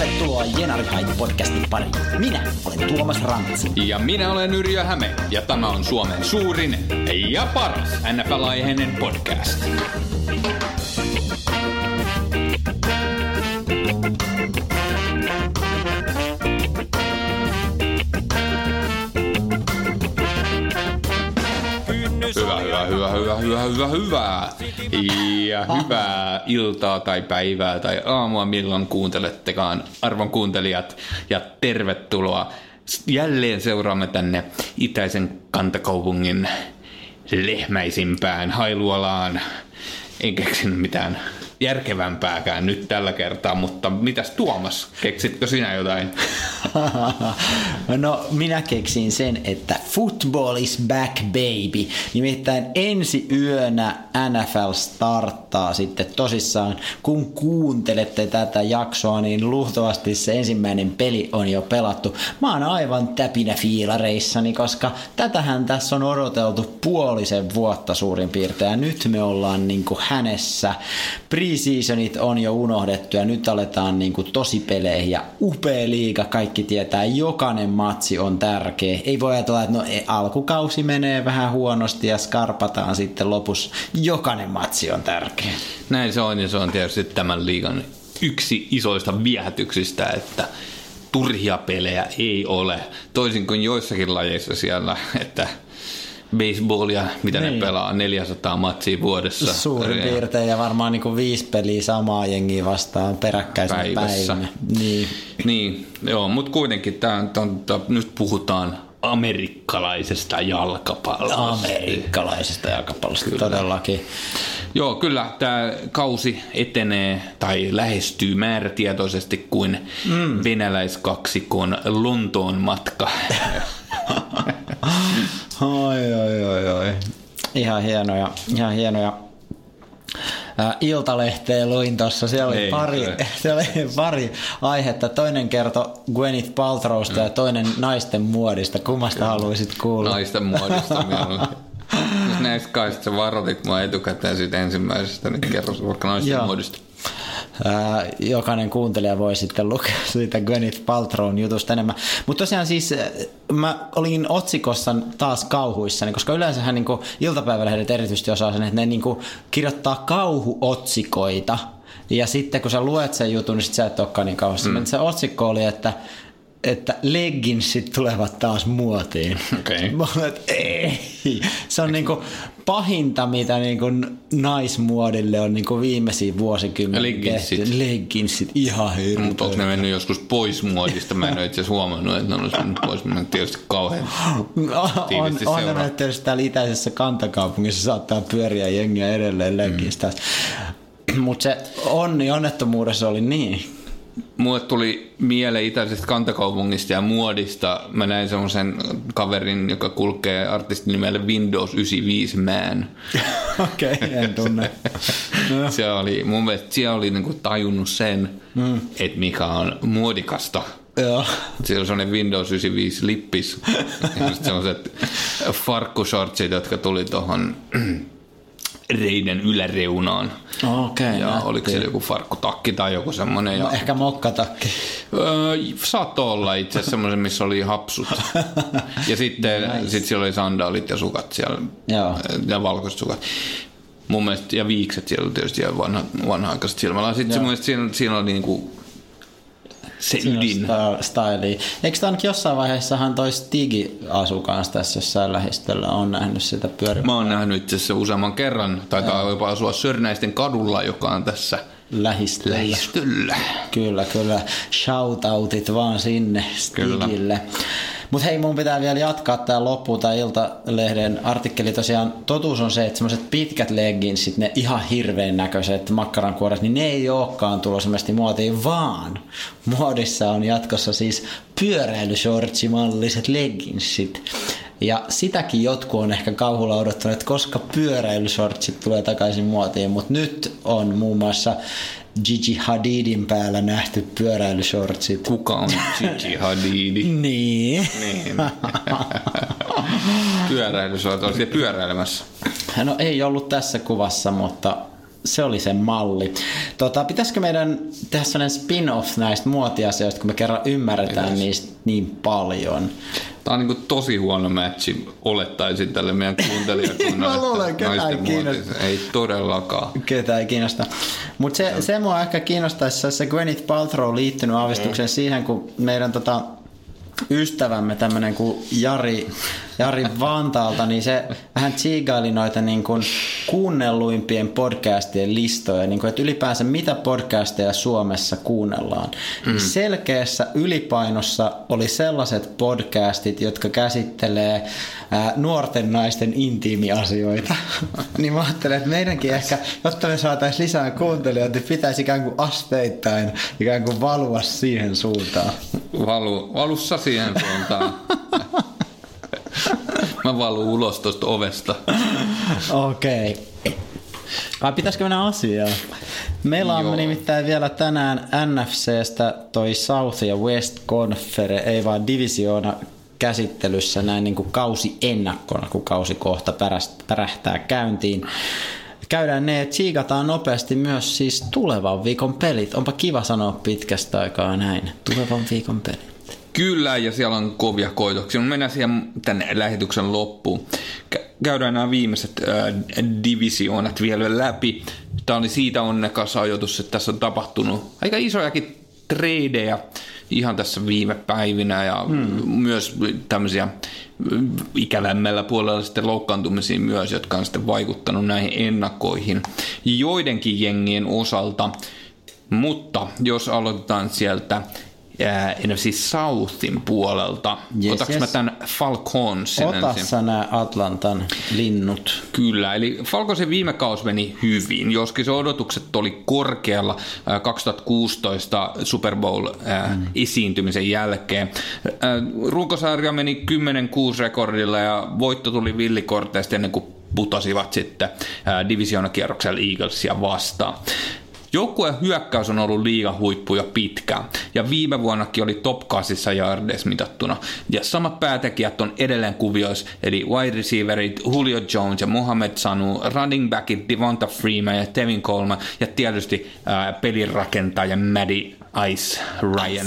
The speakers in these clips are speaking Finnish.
Tervetuloa Jenarikainen podcastin pariin. Minä olen Tuomas Rantsi. Ja minä olen Yrjö Häme, ja tämä on Suomen suurin ja paras NFL-aiheinen podcast. Hyvä, hyvä, hyvä, hyvä, hyvä, hyvä, hyvä. Ja hyvää iltaa tai päivää tai aamua, milloin kuuntelettekaan, arvon kuuntelijat. Ja tervetuloa. Jälleen seuraamme tänne itäisen kantakaupungin lehmäisimpään Hailuolaan. En keksinyt mitään järkevämpääkään nyt tällä kertaa, mutta mitäs Tuomas, keksitkö sinä jotain? No minä keksin sen, että football is back baby. Nimittäin ensi yönä NFL starttaa sitten tosissaan. Kun kuuntelette tätä jaksoa, niin luultavasti se ensimmäinen peli on jo pelattu. Mä oon aivan täpinä fiilareissani, koska tätähän tässä on odoteltu puolisen vuotta suurin piirtein. Ja nyt me ollaan niinku hänessä. Preseasonit on jo unohdettu ja nyt aletaan niinku tosi peleihin ja upea liiga, kaikki tietää, jokainen matsi on tärkeä. Ei voi ajatella, että no e, alkukausi menee vähän huonosti ja skarpataan sitten lopussa. Jokainen matsi on tärkeä. Näin se on ja se on tietysti tämän liigan yksi isoista viehätyksistä, että turhia pelejä ei ole. Toisin kuin joissakin lajeissa siellä, että baseballia, mitä niin. ne pelaa, 400 matsia vuodessa. Suurin Ja piirtein ja varmaan niin kuin viisi peliä samaa jengiä vastaan peräkkäisenä Päivässä. päivänä. Niin. Niin, joo, mutta kuitenkin tää, tää, tää, nyt puhutaan amerikkalaisesta jalkapallosta. Amerikkalaisesta jalkapallosta Kyllä. todellakin. Joo, kyllä tämä kausi etenee tai lähestyy määrätietoisesti kuin mm. venäläiskaksikon Lontoon matka. Oi, oi, oi, oi. Ihan hienoja, ihan hienoja. Iltalehteen luin tuossa, siellä oli, Ei, pari, kyllä. siellä oli pari aihetta. Toinen kertoi Gwyneth Paltrowsta mm. ja toinen naisten muodista. Kummasta haluaisit kuulla? Naisten muodosta mieluummin. Jos näistä kai sit sä varoitit mua etukäteen siitä ensimmäisestä, niin kerro vaikka naisten Joo. muodista. Ää, jokainen kuuntelija voi sitten lukea siitä Gwyneth Paltrown jutusta enemmän. Mutta tosiaan siis mä olin otsikossa taas kauhuissani, koska yleensähän niin iltapäivälehdet erityisesti osaa sen, että ne niin kirjoittaa kauhuotsikoita. Ja sitten kun sä luet sen jutun, niin sit sä et olekaan niin kauhuissa. Mm. Se otsikko oli, että että leggingsit tulevat taas muotiin. Okei. Mä olen, että ei. Se on niinku pahinta, mitä niinku naismuodille on viimeisiä vuosikymmeniä Leggingsit. tehty. Leggingsit, ihan hirveä. Mutta onko ne mennyt joskus pois muodista? Mä en ole itse asiassa huomannut, että ne olisi mennyt pois. Mä tietysti kauhean on, on seuraa. ne tietysti täällä itäisessä kantakaupungissa saattaa pyöriä jengiä edelleen leggingistä. Mm. Mutta se onni onnettomuudessa oli niin. Mulle tuli mieleen itäisestä kantakaupungista ja muodista. Mä näin semmoisen kaverin, joka kulkee artistin nimellä Windows 95 Man. Okei, okay, en tunne. No. Se oli, mun mielestä siellä oli niinku tajunnut sen, mm. että mikä on muodikasta. Joo. Siellä on semmoinen Windows 95 lippis. ja sitten semmoiset farkkushortsit, jotka tuli tuohon reiden yläreunaan. Okei, ja nätti. oliko siellä joku farkkutakki tai joku semmoinen. Ja, Ehkä mokkatakki. öö, saattoi olla itse asiassa semmoisen, missä oli hapsut. ja sitten nice. sit siellä oli sandaalit ja sukat siellä. Joo. Ja valkoiset sukat. Mun mielestä, ja viikset siellä oli tietysti ja vanha, vanha-aikaiset silmällä. Sitten mun mielestä siinä, siinä oli niinku se ydin. stylia. Eikö tämä ainakin jossain vaiheessahan toi Stigi asu kanssa tässä jossain lähistöllä, on nähnyt sitä pyörimään Mä oon nähnyt itse asiassa useamman kerran, taitaa jopa asua Sörnäisten kadulla, joka on tässä lähistöllä. lähistöllä. Kyllä, kyllä. Shoutoutit vaan sinne Kyllä. Mutta hei, mun pitää vielä jatkaa tää loppuun tai Iltalehden artikkeli. Tosiaan totuus on se, että semmoiset pitkät leggingsit, ne ihan hirveän näköiset makkarankuoret, niin ne ei olekaan tulossa ilmeisesti muotiin, vaan muodissa on jatkossa siis pyöräilyshortsimalliset leggingsit. Ja sitäkin jotkut on ehkä kauhulla odottanut, että koska pyöräilyshortsit tulee takaisin muotiin, mutta nyt on muun muassa Gigi Hadidin päällä nähty pyöräilyshortsit. Kuka on Gigi Hadidi? Niin. Niin. Pyöräilysuorat, olit pyöräilemässä. No ei ollut tässä kuvassa, mutta se oli se malli. Tota, pitäisikö meidän tehdä sellainen spin-off näistä muotiasioista, kun me kerran ymmärretään Pitäis. niistä niin paljon? Tämä on niin tosi huono matchi, olettaisin tälle meidän kuuntelijakunnalle. Mä luulen, naisten ei kiinnosta. Ei todellakaan. Ketä ei kiinnosta. Mutta se, se mua ehkä kiinnostaisi, se, se Gwyneth Paltrow liittynyt aavistukseen Mm. siihen, kun meidän tota, ystävämme tämmönen kuin Jari, Jari Vantaalta, niin se vähän tsiigaili noita niin kuin kuunnelluimpien podcastien listoja, niin kuin, että ylipäänsä mitä podcasteja Suomessa kuunnellaan. Mm. Selkeässä ylipainossa oli sellaiset podcastit, jotka käsittelee ää, nuorten naisten intiimiasioita. niin mä ajattelen, että meidänkin ehkä, jotta me saataisiin lisää kuuntelijoita, niin pitäisi ikään kuin asteittain ikään kuin valua siihen suuntaan. Valu, valussa siihen suuntaan. Mä valun ulos tuosta ovesta. Okei. Okay. Vai pitäisikö mennä asiaan? Meillä on Joo. nimittäin vielä tänään NFCstä toi South ja West Confere, ei vaan divisioona käsittelyssä näin niin kuin kausi ennakkona, kun kausi kohta pärähtää käyntiin. Käydään ne ja tsiikataan nopeasti myös siis tulevan viikon pelit. Onpa kiva sanoa pitkästä aikaa näin. Tulevan viikon pelit. Kyllä, ja siellä on kovia koitoksia. Mennään siihen tänne lähetyksen loppuun. Kä- Käydään nämä viimeiset äh, divisioonat vielä läpi. Tämä oli siitä onnekas ajoitus, että tässä on tapahtunut aika isojakin tradeja ihan tässä viime päivinä ja hmm. myös tämmöisiä ikävämmällä puolella sitten loukkaantumisiin myös, jotka on sitten vaikuttanut näihin ennakkoihin joidenkin jengien osalta. Mutta jos aloitetaan sieltä ää, NFC Southin puolelta, Yes, otaks yes. mä tämän Falconsin Ota ensin? sä nämä Atlantan linnut. Kyllä, eli Falcosin viime kausi meni hyvin, joskin se odotukset oli korkealla ää, 2016 Super Bowl ää, Mm. esiintymisen jälkeen. Ää, Runkosarja meni 10-6 rekordilla ja voitto tuli villikorteista ennen kuin putosivat sitten divisioonakierroksella Eaglesia vastaan. Joukkueen hyökkäys on ollut liiga huippu jo pitkään, ja viime vuonnakin oli top 8 yardeissa mitattuna. Ja samat päätekijät on edelleen kuvioissa, eli wide receiverit Julio Jones ja Mohamed Sanu, running backit Devonta Freeman ja Tevin Coleman, ja tietysti ää, pelirakentaja Maddie Ice Ryan.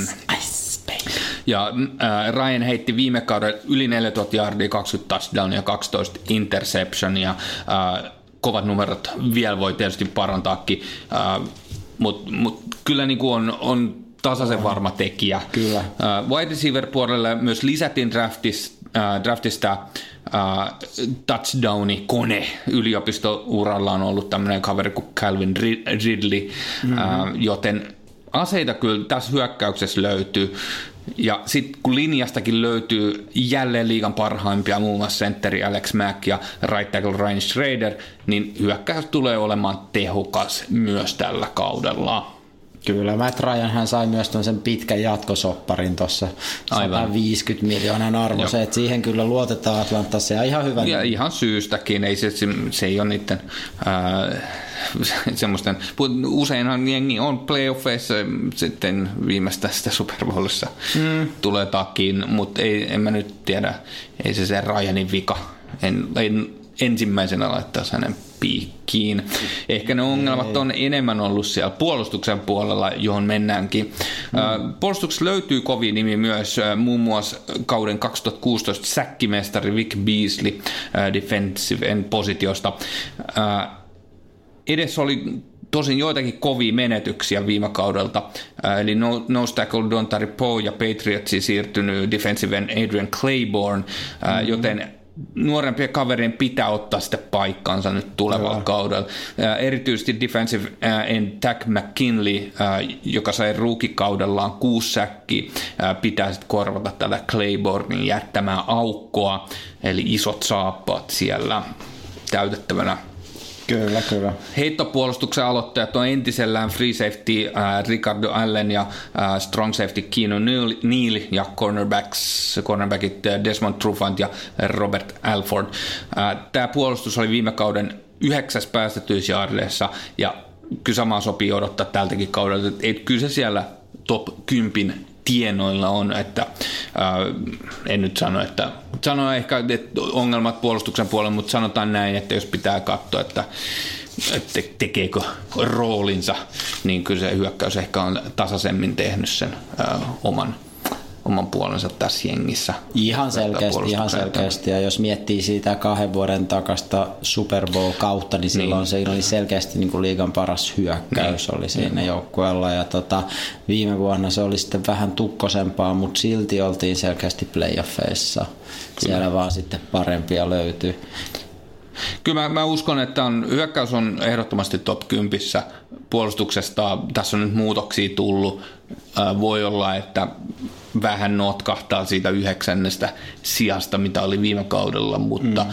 Ja äh, Ryan heitti viime kaudella yli 4000 yardia, 20 touchdownia ja 12 interceptionia. Äh, kovat numerot vielä voi tietysti parantaakin, äh, mutta mut kyllä niinku on, on tasaisen varma tekijä. Kyllä. Äh, wide receiver puolelle myös lisättiin draftis, äh, draftista äh, touchdowni kone yliopistouralla on ollut tämmöinen kaveri kuin Calvin Rid- Ridley, mm-hmm. äh, joten aseita kyllä tässä hyökkäyksessä löytyy. Ja sitten kun linjastakin löytyy jälleen liigan parhaimpia, muun muassa sentteri Alex Mack ja right tackle Ryan Schrader, niin hyökkäys tulee olemaan tehokas myös tällä kaudella. Kyllä, Matt Ryan hän sai myös sen pitkän jatkosopparin tuossa Aivan. 150 miljoonan arvo. Se, että siihen kyllä luotetaan Atlantassa ja ihan hyvä. Ja ihan syystäkin, ei se, se, se ei ole niiden ää, semmoisten, useinhan jengi on playoffeissa sitten viimeistä sitä Super Bowlissa mm. tulee takiin, mutta ei, en mä nyt tiedä, ei se se Ryanin vika. En, en ensimmäisenä laittaisi hänen piikkiin. Ehkä ne ongelmat on enemmän ollut siellä puolustuksen puolella, johon mennäänkin. Mm. Puolustuksessa löytyy kovin nimi myös, muun muassa kauden 2016 säkkimestari Vic Beasley defensive end positiosta. Edessä oli tosin joitakin kovia menetyksiä viime kaudelta, eli no, nose tackle Dontari Poe ja Patriotsi siirtynyt defensive end Adrian Claiborne, ää, joten nuorempien kaverien pitää ottaa sitten paikkansa nyt tulevalla kaudella. Ää, erityisesti defensive ää, end Tack McKinley, ää, joka sai ruukikaudellaan kuusi säkkiä, ää, pitää sitten korvata tällä Claibornin jättämää aukkoa, eli isot saappaat siellä täytettävänä Kyllä, kyllä. Heittopuolustuksen aloittajat on entisellään free safety äh, Ricardo Allen ja äh, strong safety Keanu Neal, ja cornerbacks, cornerbackit äh, Desmond Trufant ja Robert Alford. Äh, Tämä puolustus oli viime kauden yhdeksäs päästetyisyardeessa ja kyllä samaa sopii odottaa tältäkin kaudelta. että Et kyllä se siellä top 10 tienoilla on, että äh, en nyt sano, että sano ehkä että ongelmat puolustuksen puolella, mutta sanotaan näin, että jos pitää katsoa, että että tekeekö roolinsa, niin kyllä se hyökkäys ehkä on tasaisemmin tehnyt sen äh, oman, oman puolensa tässä jengissä. Ihan selkeästi, ihan selkeästi. Ja jos miettii siitä kahden vuoden takasta Super Bowl-kautta, niin silloin Niin. se oli selkeästi niin kuin liigan paras hyökkäys oli siinä joukkueella. Ja tota, viime vuonna se oli sitten vähän tukkosempaa, mutta silti oltiin selkeästi playoffeissa. Siellä vaan sitten parempia löytyy. Kyllä mä, mä uskon, että on, hyökkäys on ehdottomasti top 10 puolustuksesta. Tässä on nyt muutoksia tullut. Äh, voi olla, että vähän notkahtaa siitä yhdeksännestä sijasta, mitä oli viime kaudella, mutta mm.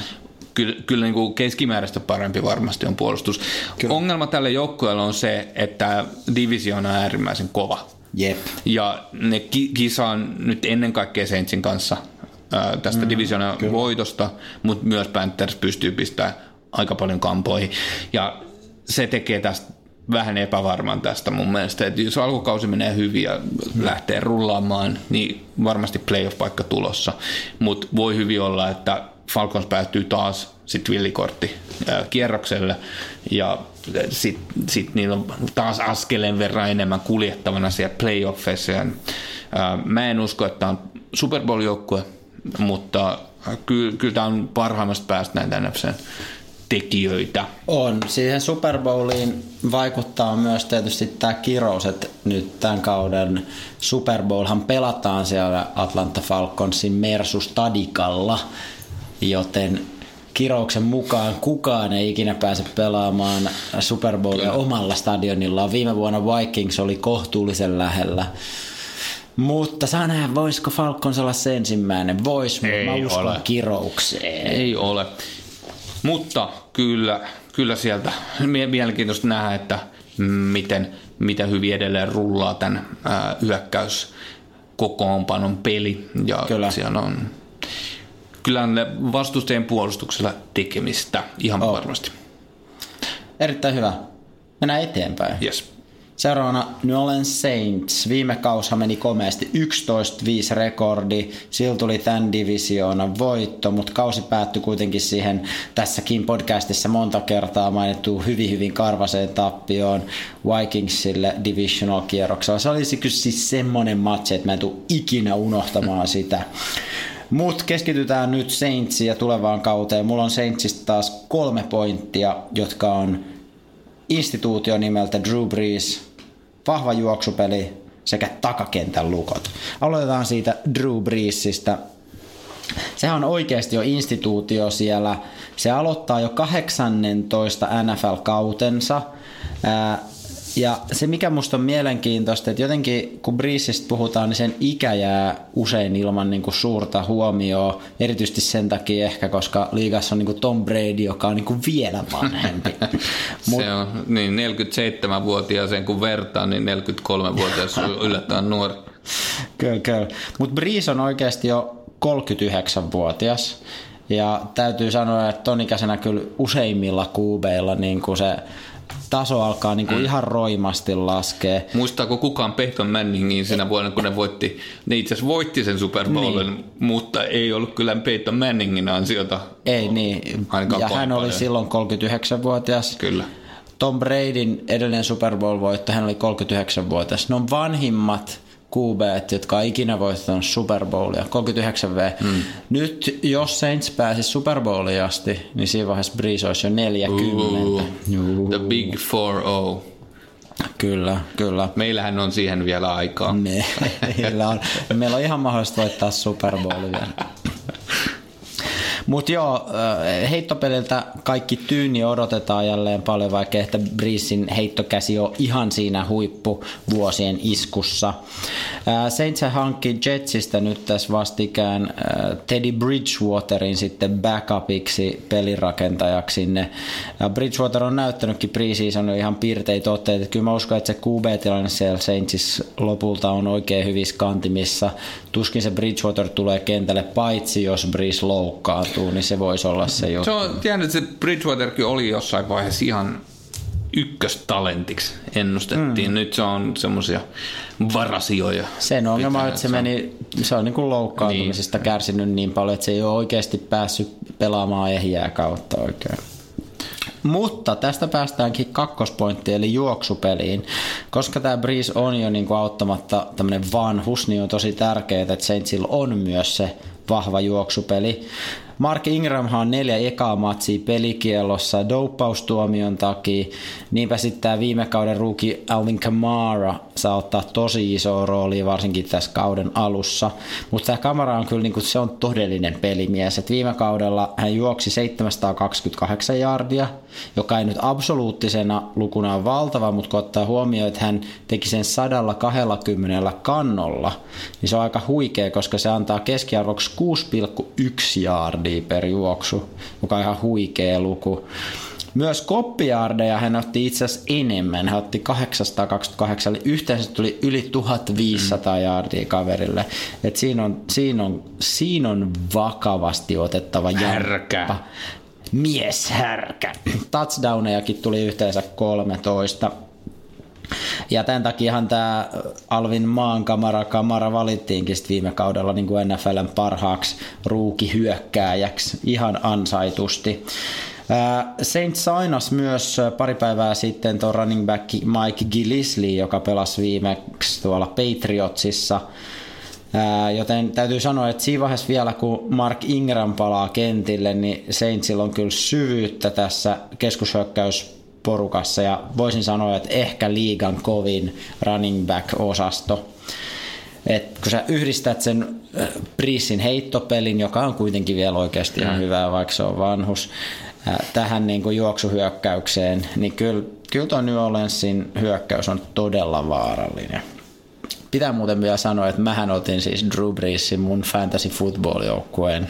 kyllä, kyllä niin kuin keskimääräistä parempi varmasti on puolustus. Kyllä. Ongelma tälle joukkueelle on se, että divisioona on äärimmäisen kova. Jep. Ja ne ki- kisaan nyt ennen kaikkea Saintsin kanssa ää, tästä mm, divisioonan voitosta, mutta myös Panthers pystyy pistämään aika paljon kampoihin. Ja se tekee tästä vähän epävarman tästä mun mielestä, että jos alkukausi menee hyvin ja lähtee rullaamaan, niin varmasti playoff-paikka tulossa. Mutta voi hyvin olla, että Falcons päätyy taas sitten villikortti ää, kierrokselle ja sitten sit niillä on taas askeleen verran enemmän kuljettavana siellä playoffeissa. Ää, mä en usko, että on Super Bowl-joukkue, mutta kyllä, kyllä tämä on parhaimmasta päästä näitä NFCn tekijöitä. On. Siihen Super Bowliin vaikuttaa myös tietysti tämä kirous, että nyt tämän kauden Super Bowlhan pelataan siellä Atlanta Falconsin Mersu Stadikalla, joten kirouksen mukaan kukaan ei ikinä pääse pelaamaan Super Bowlia omalla stadionillaan. Viime vuonna Vikings oli kohtuullisen lähellä. Mutta saa nähdä, voisiko Falcons olla se ensimmäinen? Vois, mutta mä uskon ole. kiroukseen. Ei ole. Mutta kyllä, kyllä sieltä mie- mielenkiintoista nähdä, että miten, miten hyvin edelleen rullaa tämän ää, hyökkäys kokoonpanon peli. Ja Kyllä. siellä on kyllä vastustajien puolustuksella tekemistä ihan On. varmasti. Erittäin hyvä. Mennään eteenpäin. Yes. Seuraavana New Orleans Saints. Viime kausha meni komeasti 11-5 rekordi. Sillä tuli tämän divisioonan voitto, mutta kausi päättyi kuitenkin siihen tässäkin podcastissa monta kertaa mainittu hyvin hyvin karvaseen tappioon Vikingsille divisional kierroksella. Se olisi kyllä siis semmonen matsi, että mä en tule ikinä unohtamaan sitä. Mutta keskitytään nyt Saintsiin ja tulevaan kauteen. Mulla on Saintsista taas kolme pointtia, jotka on instituutio nimeltä Drew Brees, vahva juoksupeli sekä takakentän lukot. Aloitetaan siitä Drew Breesistä. Sehän on oikeasti jo instituutio siellä. Se aloittaa jo 18 NFL-kautensa. Ja se mikä musta on mielenkiintoista, että jotenkin kun Breesista puhutaan, niin sen ikä jää usein ilman niin kuin suurta huomioon, erityisesti sen takia ehkä, koska liigassa on niin kuin Tom Brady, joka on niin kuin vielä vanhempi. Mut- Se on niin 47-vuotiaaseen kun vertaa, niin 43-vuotias on yllättävän nuori. Kyllä, kyllä. Mutta Breeze on oikeasti jo 39-vuotias. Ja täytyy sanoa, että ton ikäisenä kyllä useimmilla kuubeilla niin kuin se taso alkaa niin kuin mm. ihan roimasti laskea. Muistaako kukaan Peyton Manningin siinä vuonna, kun ne voitti, ne itse asiassa voitti sen Super Bowlin, niin. mutta ei ollut kyllä Peyton Manningin ansiota. Ei niin. Ainakaan ja hän oli silloin 39-vuotias. Kyllä. Tom Bradyn edellinen Super Bowl-voitto, hän oli 39-vuotias. Ne on vanhimmat QB, jotka on ikinä voittanut Super Bowlia, 39V. Mm. Nyt jos Saints pääsisi Super Bowliin asti, niin siinä vaiheessa Breeze olisi jo 40. Juu. The Big 4-0. Kyllä, kyllä. Meillähän on siihen vielä aikaa. Meillä on, meillä on ihan mahdollista voittaa Super Bowl vielä. Mutta joo, heittopeliltä kaikki tyyni odotetaan jälleen paljon, vaikka että Breesin heittokäsi on ihan siinä huippuvuosien iskussa. Äh, Saints hankki Jetsistä nyt tässä vastikään Teddy Bridgewaterin sitten backupiksi pelirakentajaksi sinne. Bridgewater on näyttänytkin preseason ihan piirteitä otteita. Kyllä mä uskon, että se QB-tilanne siellä Saintsissa lopulta on oikein hyvissä kantimissa. Tuskin se Bridgewater tulee kentälle, paitsi jos Breeze loukkaantuu, niin se voisi olla se juttu. Se on tiedän, että se Bridgewaterkin oli jossain vaiheessa ihan ykköstalentiksi ennustettiin. Mm. Nyt se on semmoisia varasioja. Sen ongelma on, että se, meni, se on niin kuin loukkaantumisesta niin. kärsinyt niin paljon, että se ei ole oikeasti päässyt pelaamaan ehjää kautta oikein. Mutta tästä päästäänkin kakkospointtiin eli juoksupeliin. Koska tämä Breeze on jo niin kuin auttamatta tämmöinen vanhus, niin on tosi tärkeää, että Saintsilla on myös se vahva juoksupeli. Mark Ingramhan on neljä ekaa matsia pelikielossa douppaustuomion takia. Niinpä sitten tämä viime kauden ruuki Alvin Kamara saa ottaa tosi iso rooli varsinkin tässä kauden alussa. Mutta tämä Kamara on kyllä niinku, se on todellinen pelimies. Et viime kaudella hän juoksi 728 jardia, joka ei nyt absoluuttisena lukuna ole valtava, mutta kun ottaa huomioon, että hän teki sen 120 kannolla, niin se on aika huikea, koska se antaa keskiarvoksi 6,1 jardia per juoksu, joka on ihan huikea luku. Myös koppiardeja hän otti itse asiassa enemmän. Hän otti 828, eli yhteensä tuli yli 1500 mm. jardia kaverille. Et siinä, on, siinä, on, siinä on vakavasti otettava Härkä. Jamppa. Mies härkä. Touchdownejakin tuli yhteensä 13. Ja tämän takiahan tämä Alvin maan kamara, valittiinkin viime kaudella niin kuin NFLn parhaaksi ruukihyökkääjäksi ihan ansaitusti. Saint Sainas myös pari päivää sitten tuon running back Mike Gillisley, joka pelasi viimeksi tuolla Patriotsissa. Joten täytyy sanoa, että siinä vaiheessa vielä kun Mark Ingram palaa kentille, niin Saintsilla on kyllä syvyyttä tässä keskushyökkäysporukassa ja voisin sanoa, että ehkä liigan kovin running back-osasto. Et kun sä yhdistät sen Priisin heittopelin, joka on kuitenkin vielä oikeasti ihan mm. hyvä, vaikka se on vanhus, tähän niin kuin juoksuhyökkäykseen, niin kyllä, kyllä tuo New Orleansin hyökkäys on todella vaarallinen. Pitää muuten vielä sanoa, että mähän otin siis Drew Breesin mun fantasy football joukkueen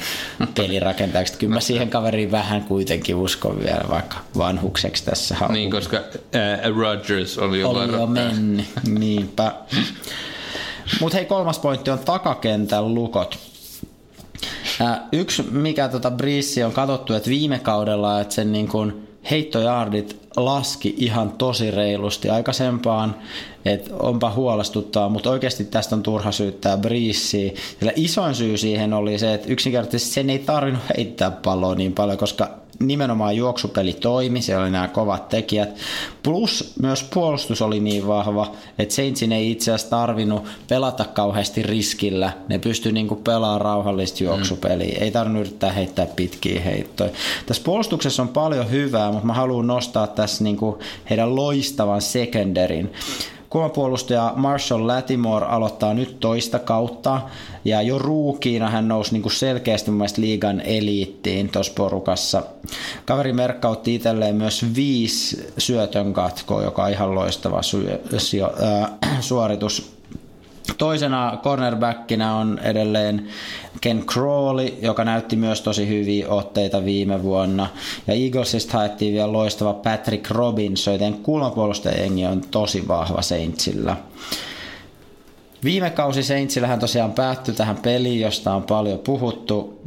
pelirakentajaksi. Kyllä mä siihen kaveriin vähän kuitenkin uskon vielä, vaikka vanhukseksi tässä haluan. Niin, koska äh, Rodgers oli jo, oli jo mennyt, niinpä. Mutta hei, kolmas pointti on takakentän lukot. Yksi, mikä tota Breeze on katsottu, että viime kaudella, että sen niin kuin heittojaardit laski ihan tosi reilusti aikaisempaan, että onpa huolestuttaa, mutta oikeasti tästä on turha syyttää Breezea. Sillä isoin syy siihen oli se, että yksinkertaisesti sen ei tarvinnut heittää palloa niin paljon, koska nimenomaan juoksupeli toimi, siellä oli nämä kovat tekijät. Plus myös puolustus oli niin vahva, että Saintsin ei itse asiassa tarvinnut pelata kauheasti riskillä. Ne pystyi niinku pelaamaan rauhallista juoksupeliä. Mm. Ei tarvinnut yrittää heittää pitkiä heittoja. Tässä puolustuksessa on paljon hyvää, mutta mä haluan nostaa tässä niinku heidän loistavan secondarin. Kulmapuolustaja Marshall Latimore aloittaa nyt toista kautta ja jo ruukiina hän nousi niin kuin selkeästi mun liigan eliittiin tuossa porukassa. Kaveri merkkautti itselleen myös viisi syötön katkoa, joka on ihan loistava syö, syö, äh, suoritus Toisena cornerbackinä on edelleen Ken Crawley, joka näytti myös tosi hyviä otteita viime vuonna. Ja Eaglesista haettiin vielä loistava Patrick Robinson, joten kulmapuolustajengi on tosi vahva Saintsillä. Viime kausi Saintsillähän tosiaan päättyi tähän peliin, josta on paljon puhuttu,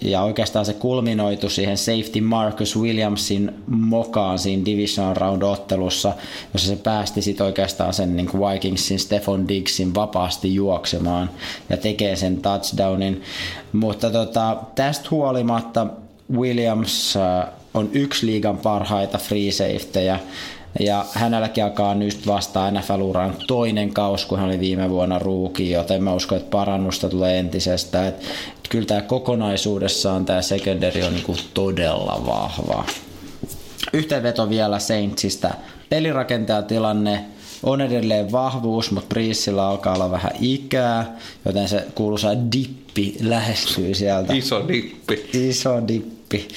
ja oikeastaan se kulminoitu siihen safety Marcus Williamsin mokaan siinä division round ottelussa, jossa se päästi sitten oikeastaan sen niin kuin Vikingsin Stefan Diggsin vapaasti juoksemaan ja tekee sen touchdownin. Mutta tota, tästä huolimatta Williams on yksi liigan parhaita free safetyjä, ja hänelläkin alkaa nyt vasta NFL-uran toinen kaus, kun hän oli viime vuonna ruuki, joten mä uskon, että parannusta tulee entisestä. Että, että kyllä tämä kokonaisuudessaan tämä secondary on niin todella vahva. Yhteenveto vielä Saintsista. Pelirakentajatilanne on edelleen vahvuus, mutta Priissillä alkaa olla vähän ikää, joten se kuuluisa dippi lähestyy sieltä. Iso dippi. Iso dippi.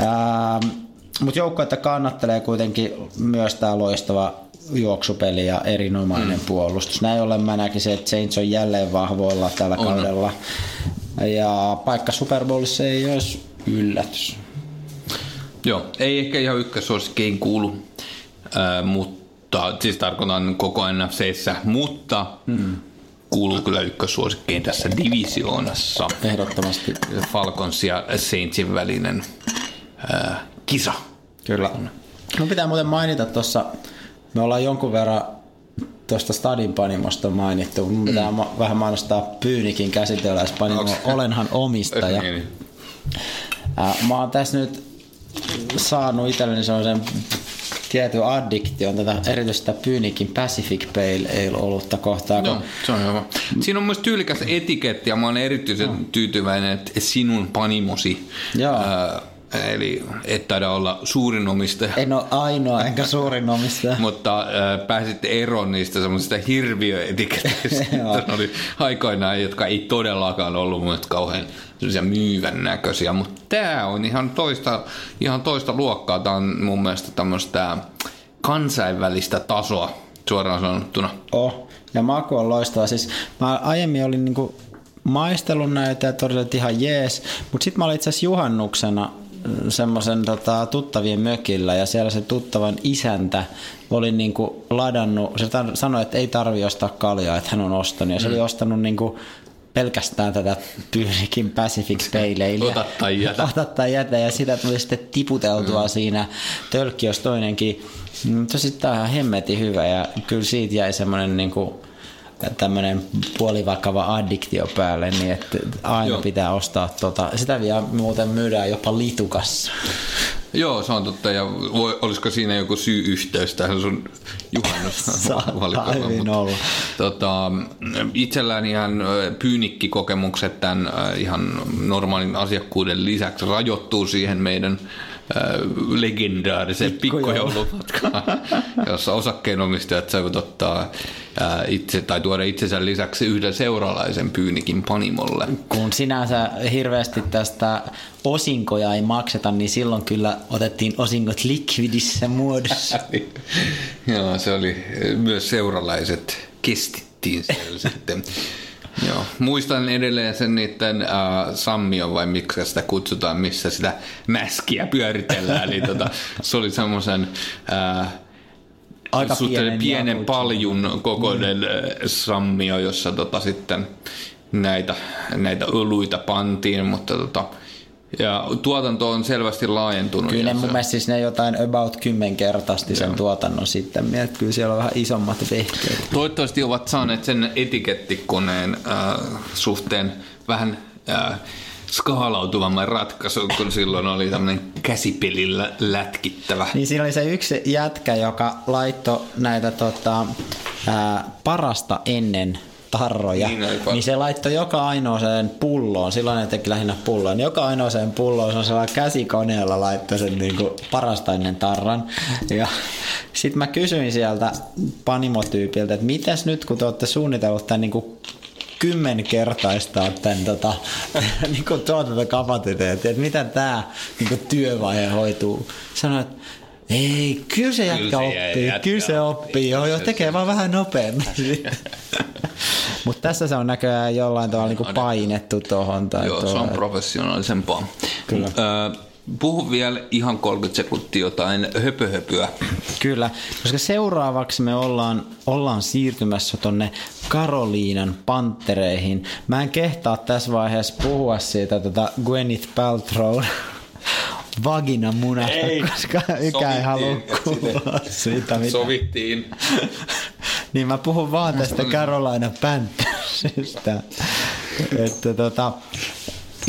Ähm, mutta joukkuetta kannattelee kuitenkin myös tämä loistava juoksupeli ja erinomainen mm. puolustus. Näin ollen mä näkisin, että Saints on jälleen vahvoilla tällä on. kaudella. Ja paikka Super Bowlissa ei olisi yllätys. Joo, ei ehkä ihan ykkösuosikkiin kuulu, äh, mutta siis tarkoitan koko NFCssä, mutta mm. kuuluu kyllä ykkösuosikkiin tässä divisioonassa. Ehdottomasti. Falcons ja Saintsin välinen äh, kisa. Kyllä. No pitää muuten mainita tuossa, me ollaan jonkun verran tuosta Stadin panimosta mainittu. Mun pitää mm. ma- vähän mainostaa Pyynikin käsitelläispanimo. Onks- Olenhan omistaja. Niin, niin. Äh, mä oon tässä nyt saanut itselleni sellaisen tietyn addiktion tätä erityistä Pyynikin Pacific Pale Ale olutta kohtaan. Joo, Kun se on hyvä. Siinä on myös tyylikäs etiketti ja mä oon erityisen tyytyväinen, että sinun panimosi. Joo. Ää, eli et taida olla suurin omistaja. en ole ainoa enkä suurin omistaja. Mutta äh, pääsitte eroon niistä semmoisista hirviöetiketeistä. Oli aikoinaan, jotka ei todellakaan ollut mun kauhean myyvän näköisiä. Mutta tämä on ihan toista, ihan toista luokkaa. Tämä on mun mielestä tämmöistä kansainvälistä tasoa suoraan sanottuna. Oh, ja maku on loistava. Siis mä aiemmin olin niinku maistellut näitä ja todella ihan jees, mutta sitten mä olin itse asiassa juhannuksena semmoisen tota, tuttavien mökillä ja siellä se tuttavan isäntä oli niinku ladannut, se tar- sanoi, että ei tarvi ostaa kaljaa, että hän on ostanut ja se oli ostanut niinku pelkästään tätä Pyynikin Pacific Pale. Ota tai jätä. Ota tai jätä ja sitä tuli sitten tiputeltua mm. siinä tölkki, jos toinenkin. Mm, Tosi tää on ihan hemmetin hyvä ja kyllä siitä jäi semmoinen niinku, tämmöinen puolivakava addiktio päälle, niin että aina Joo. Pitää ostaa tota. Sitä vielä muuten myydään jopa litukassa. Joo, se on totta. Ja voi, olisiko siinä joku syy-yhteys tähän sun juhannusvalikoimaan? olla. Tota, itselläni ihan pyynikkikokemukset tämän ihan normaalin asiakkuuden lisäksi rajoittuu siihen meidän ö, legendaariseen pikkujoulumatkaan, jossa osakkeenomistajat saivat ottaa itse, tai tuoda itsensä lisäksi yhden seuralaisen pyynikin panimolle. Kun sinänsä hirveästi tästä osinkoja ei makseta, niin silloin kyllä otettiin osingot likvidissä muodossa. Joo, se oli myös seuralaiset kestittiin siellä sitten. Joo. Muistan edelleen sen niiden äh, Sammio vai miksi sitä kutsutaan, missä sitä mäskiä pyöritellään. Eli tota, se oli semmoisen äh, Aika suhteellisen pienen pienen paljun kokoinen mm. sammio, jossa tota sitten näitä, näitä öluita pantiin, mutta tota, ja tuotanto on selvästi laajentunut. Kyllä ne mun mielestä siis ne jotain about kymmenkertaisesti sen tuotannon sitten. Että kyllä siellä on vähän isommat vehkeet. Toivottavasti ovat saaneet sen etikettikoneen äh, suhteen vähän äh, skaalautuvamman ratkaisun, kun silloin oli tämmöinen käsipelillä lätkittävä. Niin siinä oli se yksi jätkä, joka laittoi näitä tota, ää, parasta ennen tarroja, Niin niin, se laittoi joka ainoaseen pulloon, silloin ne teki lähinnä pulloon, niin joka ainoaseen pulloon se on sellainen käsikoneella laittoi sen niin kuin parasta ennen tarran. Ja sitten mä kysyin sieltä panimotyypiltä, että mitäs nyt kun te olette suunnitellut tämän niin kuin kymmenkertaistaa tämän tota, niin kuin tuotantokapasiteetin, että miten tämä niin kuin työvaihe hoituu. Sanoin, että ei, kyllä se jätkä se oppii, jätkä kyllä se oppii, oppii, joo, joo, tekee vaan vähän nopeammin. Mutta tässä se on näköjään jollain tavalla niin kuin painettu tuohon. Tai Joo, se on tuohon. professionaalisempaa. Kyllä. Ö, puhu vielä ihan 30 sekuntia jotain höpöhöpyä. Kyllä, koska seuraavaksi me ollaan, ollaan siirtymässä tonne Karoliinan panttereihin. Mä en kehtaa tässä vaiheessa puhua siitä tota Gwyneth Paltrow vaginamunasta, Ei, koska ykä ei halua kuulla siitä mitään. Sovittiin. Niin mä puhun vaan tästä Carolina Panthersista. että tota,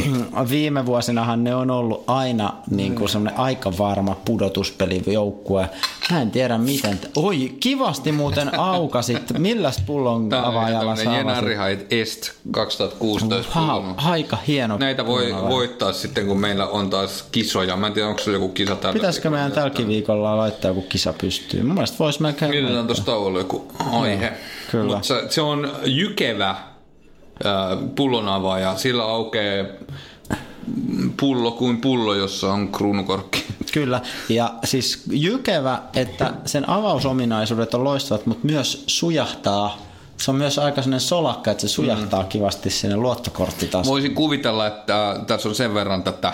viime vuosinahan ne on ollut aina niin kuin semmoinen aika varma pudotuspelijoukkue. Mä en tiedä miten. T- Oi, kivasti muuten aukasit. Milläs pullon Tämä on avaajalla tämmöinen Jenarihait Est 2016 ha. Aika hieno. Näitä voi pullon voittaa sitten, kun meillä on taas kisoja. Mä en tiedä, onko se joku kisa tällä Pitäisikö meidän tälläkin viikolla laittaa joku kisa pystyyn? Mun mielestä voisi melkein Mietitään tuossa tauolla joku aihe. kyllä. Mutta se, se on jykevä pullonavaaja. Sillä aukeaa pullo kuin pullo, jossa on kruunukorkki. Kyllä, ja siis jykevä, että sen avausominaisuudet on loistavat, mutta myös sujahtaa. Se on myös aika sellainen solakka, että se sujahtaa mm. kivasti sinne luottokorttitasoon. Voisin kuvitella, että tässä on sen verran tätä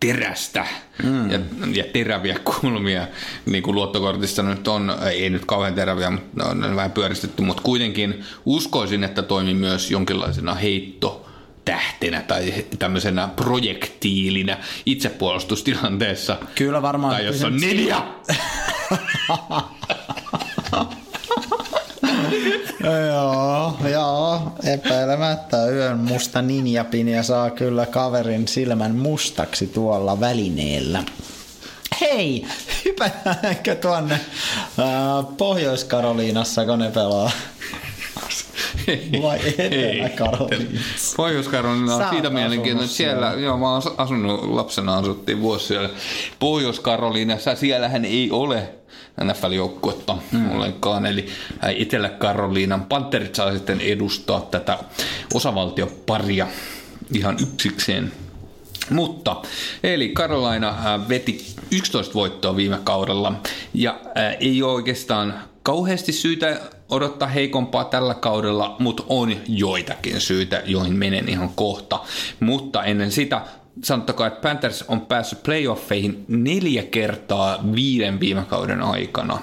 terästä mm. ja, ja teräviä kulmia, niin kuin luottokortissa nyt on, ei nyt kauhean teräviä, mutta ne on vähän pyöristetty, mutta kuitenkin uskoisin, että toimii myös jonkinlaisena heitto tähtenä tai tämmöisenä projektiilinä itsepuolustustilanteessa. Kyllä varmaan. Tai jos on ninja! joo, joo, epäilemättä yön musta ninjapinja saa kyllä kaverin silmän mustaksi tuolla välineellä. Hei, hypätäänkö tuonne äh, Pohjois-Karoliinassa, kun ne pelaa? Vai Etelä-Karoliinassa? Pohjois-Karolina Sä on siitä mielenkiintoinen. Siellä, siellä. joo, mä oon asunut lapsena, asuttiin vuosi siellä. Pohjois-Karoliinassa, siellähän ei ole NFL-joukkuetta mm. ollenkaan, eli ä, Etelä-Karoliinan Panterit saa sitten edustaa tätä osavaltioparia ihan yksikseen. Mutta, eli Carolina äh, veti 11 voittoa viime kaudella ja ei ole oikeastaan kauheasti syytä odottaa heikompaa tällä kaudella, mutta on joitakin syitä, joihin menen ihan kohta. Mutta ennen sitä sanottakaa, että Panthers on päässyt playoffeihin neljä kertaa viiden viime kauden aikana.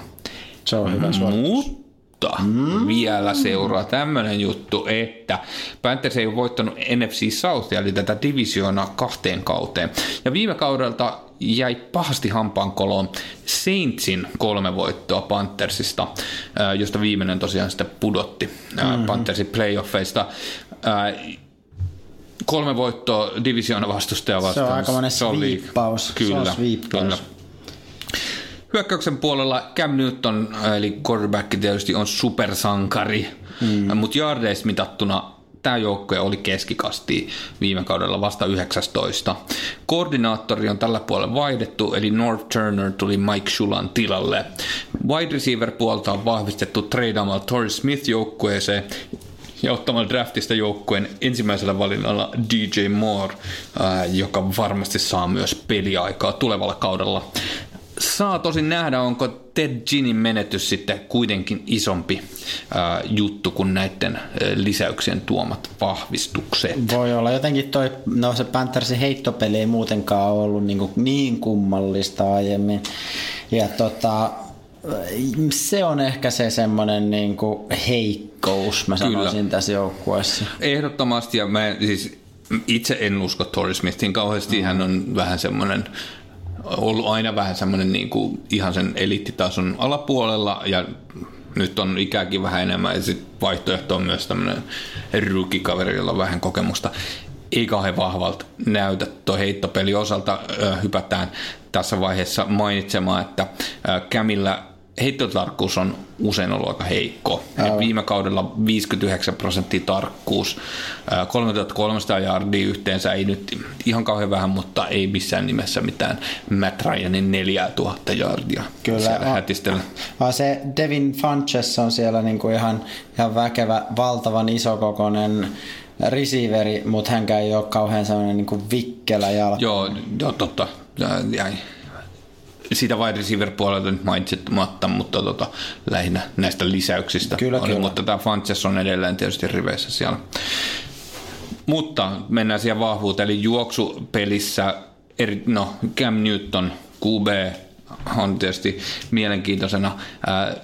Se on hyvä suoritus. Mutta mm. vielä seuraa tämmöinen juttu, että Panthers ei ole voittanut NFC South, eli tätä divisioonaa kahteen kauteen. Ja viime kaudelta jäi pahasti hampaankoloon Saintsin kolme voittoa Panthersista, ää, josta viimeinen tosiaan sitten pudotti mm. Panthersin playoffeista. Kolme voittoa divisioona vastustaja vastaan. Se on on liiga. sviippaus. Se on Kyllä, sviippaus. kyllä. Hyökkäyksen puolella Cam Newton, eli quarterback tietysti on supersankari, mm. mutta yardeissa mitattuna tämä joukkue oli keskikasti viime kaudella vasta 19. Koordinaattori on tällä puolella vaihdettu, eli North Turner tuli Mike Shulan tilalle. Wide receiver puolta on vahvistettu tradeamalla Torrey Smith joukkueeseen ja ottamalla draftista joukkueen ensimmäisellä valinnalla DJ Moore, ää, joka varmasti saa myös peliaikaa tulevalla kaudella. Saa tosin nähdä, onko Ted Ginin menetys sitten kuitenkin isompi ää, juttu kuin näiden ää, lisäyksien tuomat vahvistukset. Voi olla. Jotenkin toi, no se Panthersin heittopeli ei muutenkaan ollut niin, kuin niin kummallista aiemmin. Ja tota, se on ehkä se semmoinen niin kuin heikkous, mä sanoisin Kyllä. tässä joukkueessa. Ehdottomasti, ja mä siis itse en usko Torrey Smithin kauheasti, hän on vähän semmoinen ollut aina vähän semmoinen niin kuin ihan sen eliittitason alapuolella ja nyt on ikääkin vähän enemmän ja sit vaihtoehto on myös tämmöinen rookie-kaveri, jolla on vähän kokemusta. Ei kauhean vahvalta näytä tuo heittopeli osalta ö, hypätään tässä vaiheessa mainitsemaan, että Kämillä heittotarkkuus on usein ollut aika heikko. Viime kaudella 59 prosenttia tarkkuus, ää, 3300 yardia yhteensä ei nyt ihan kauhean vähän, mutta ei missään nimessä mitään Matt Ryanin 4000 yardia Kyllä, siellä on. hätistellä. Vaan se Devin Funches on siellä niinku ihan, ihan väkevä, valtavan isokokoinen receiveri, mutta hänkään ei ole kauhean sellainen niinku vikkelä jalka. Joo, joo totta. Ää, Jäi. Sitä wide receiver puolelta nyt mainitsematta, mutta tota, lähinnä näistä lisäyksistä. Kyllä, oli, kyllä. Mutta tämä Funches on edelleen tietysti riveissä siellä. Mutta mennään siihen vahvuuteen, eli juoksupelissä, eri, no Cam Newton, QB on tietysti mielenkiintoisena. Ää,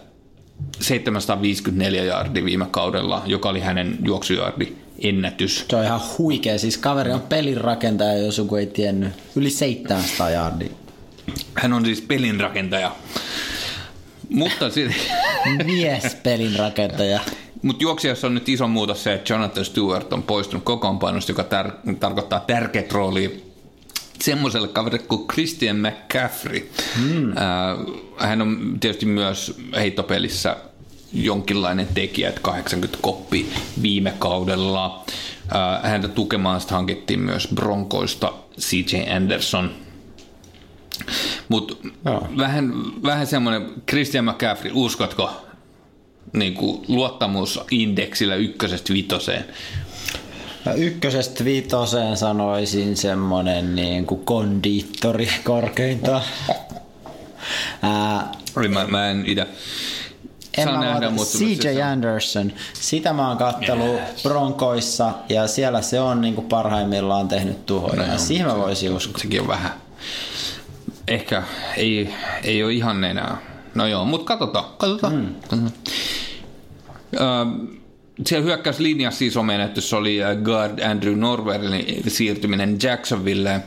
754 jardi viime kaudella, joka oli hänen juoksujardi ennätys. Se on ihan huikea. Siis kaveri on pelin rakentaja, jos joku ei tiennyt. Yli 700 yardia. Hän on siis pelinrakentaja. Mutta sitten Mies pelin rakentaja. Mutta juoksijassa on nyt iso muutos se, että Jonathan Stewart on poistunut kokoonpanosta, joka tar- tarkoittaa tärkeät roolia semmoiselle kaverille kuin Christian McCaffrey. Äh, hän on tietysti myös heittopelissä jonkinlainen tekijä, että 80 koppi viime kaudella. Äh, häntä tukemaan sitä hankittiin myös Bronkoista CJ Anderson. Mutta vähän, vähän semmoinen Christian McCaffrey, uskotko niin kuin luottamusindeksillä ykkösestä vitoseen? No ykkösestä viitoseen sanoisin semmonen niin kuin kondiittori korkeinta. Ää, Oli mä, mä en itse en saa mä nähdä, CJ Anderson, sitä mä oon kattellut Bronkoissa ja siellä se on niin kuin parhaimmillaan tehnyt tuhoja. No siihen mä voisin uskoa. Sekin on vähän. Ehkä ei, ei ole ihan enää. No joo, mutta katsotaan. katsotaan. Mm. katsotaan. Ö, siellä hyökkäyslinjassa siis on menetys oli äh, guard Andrew Norwellin siirtyminen Jacksonville. Äh,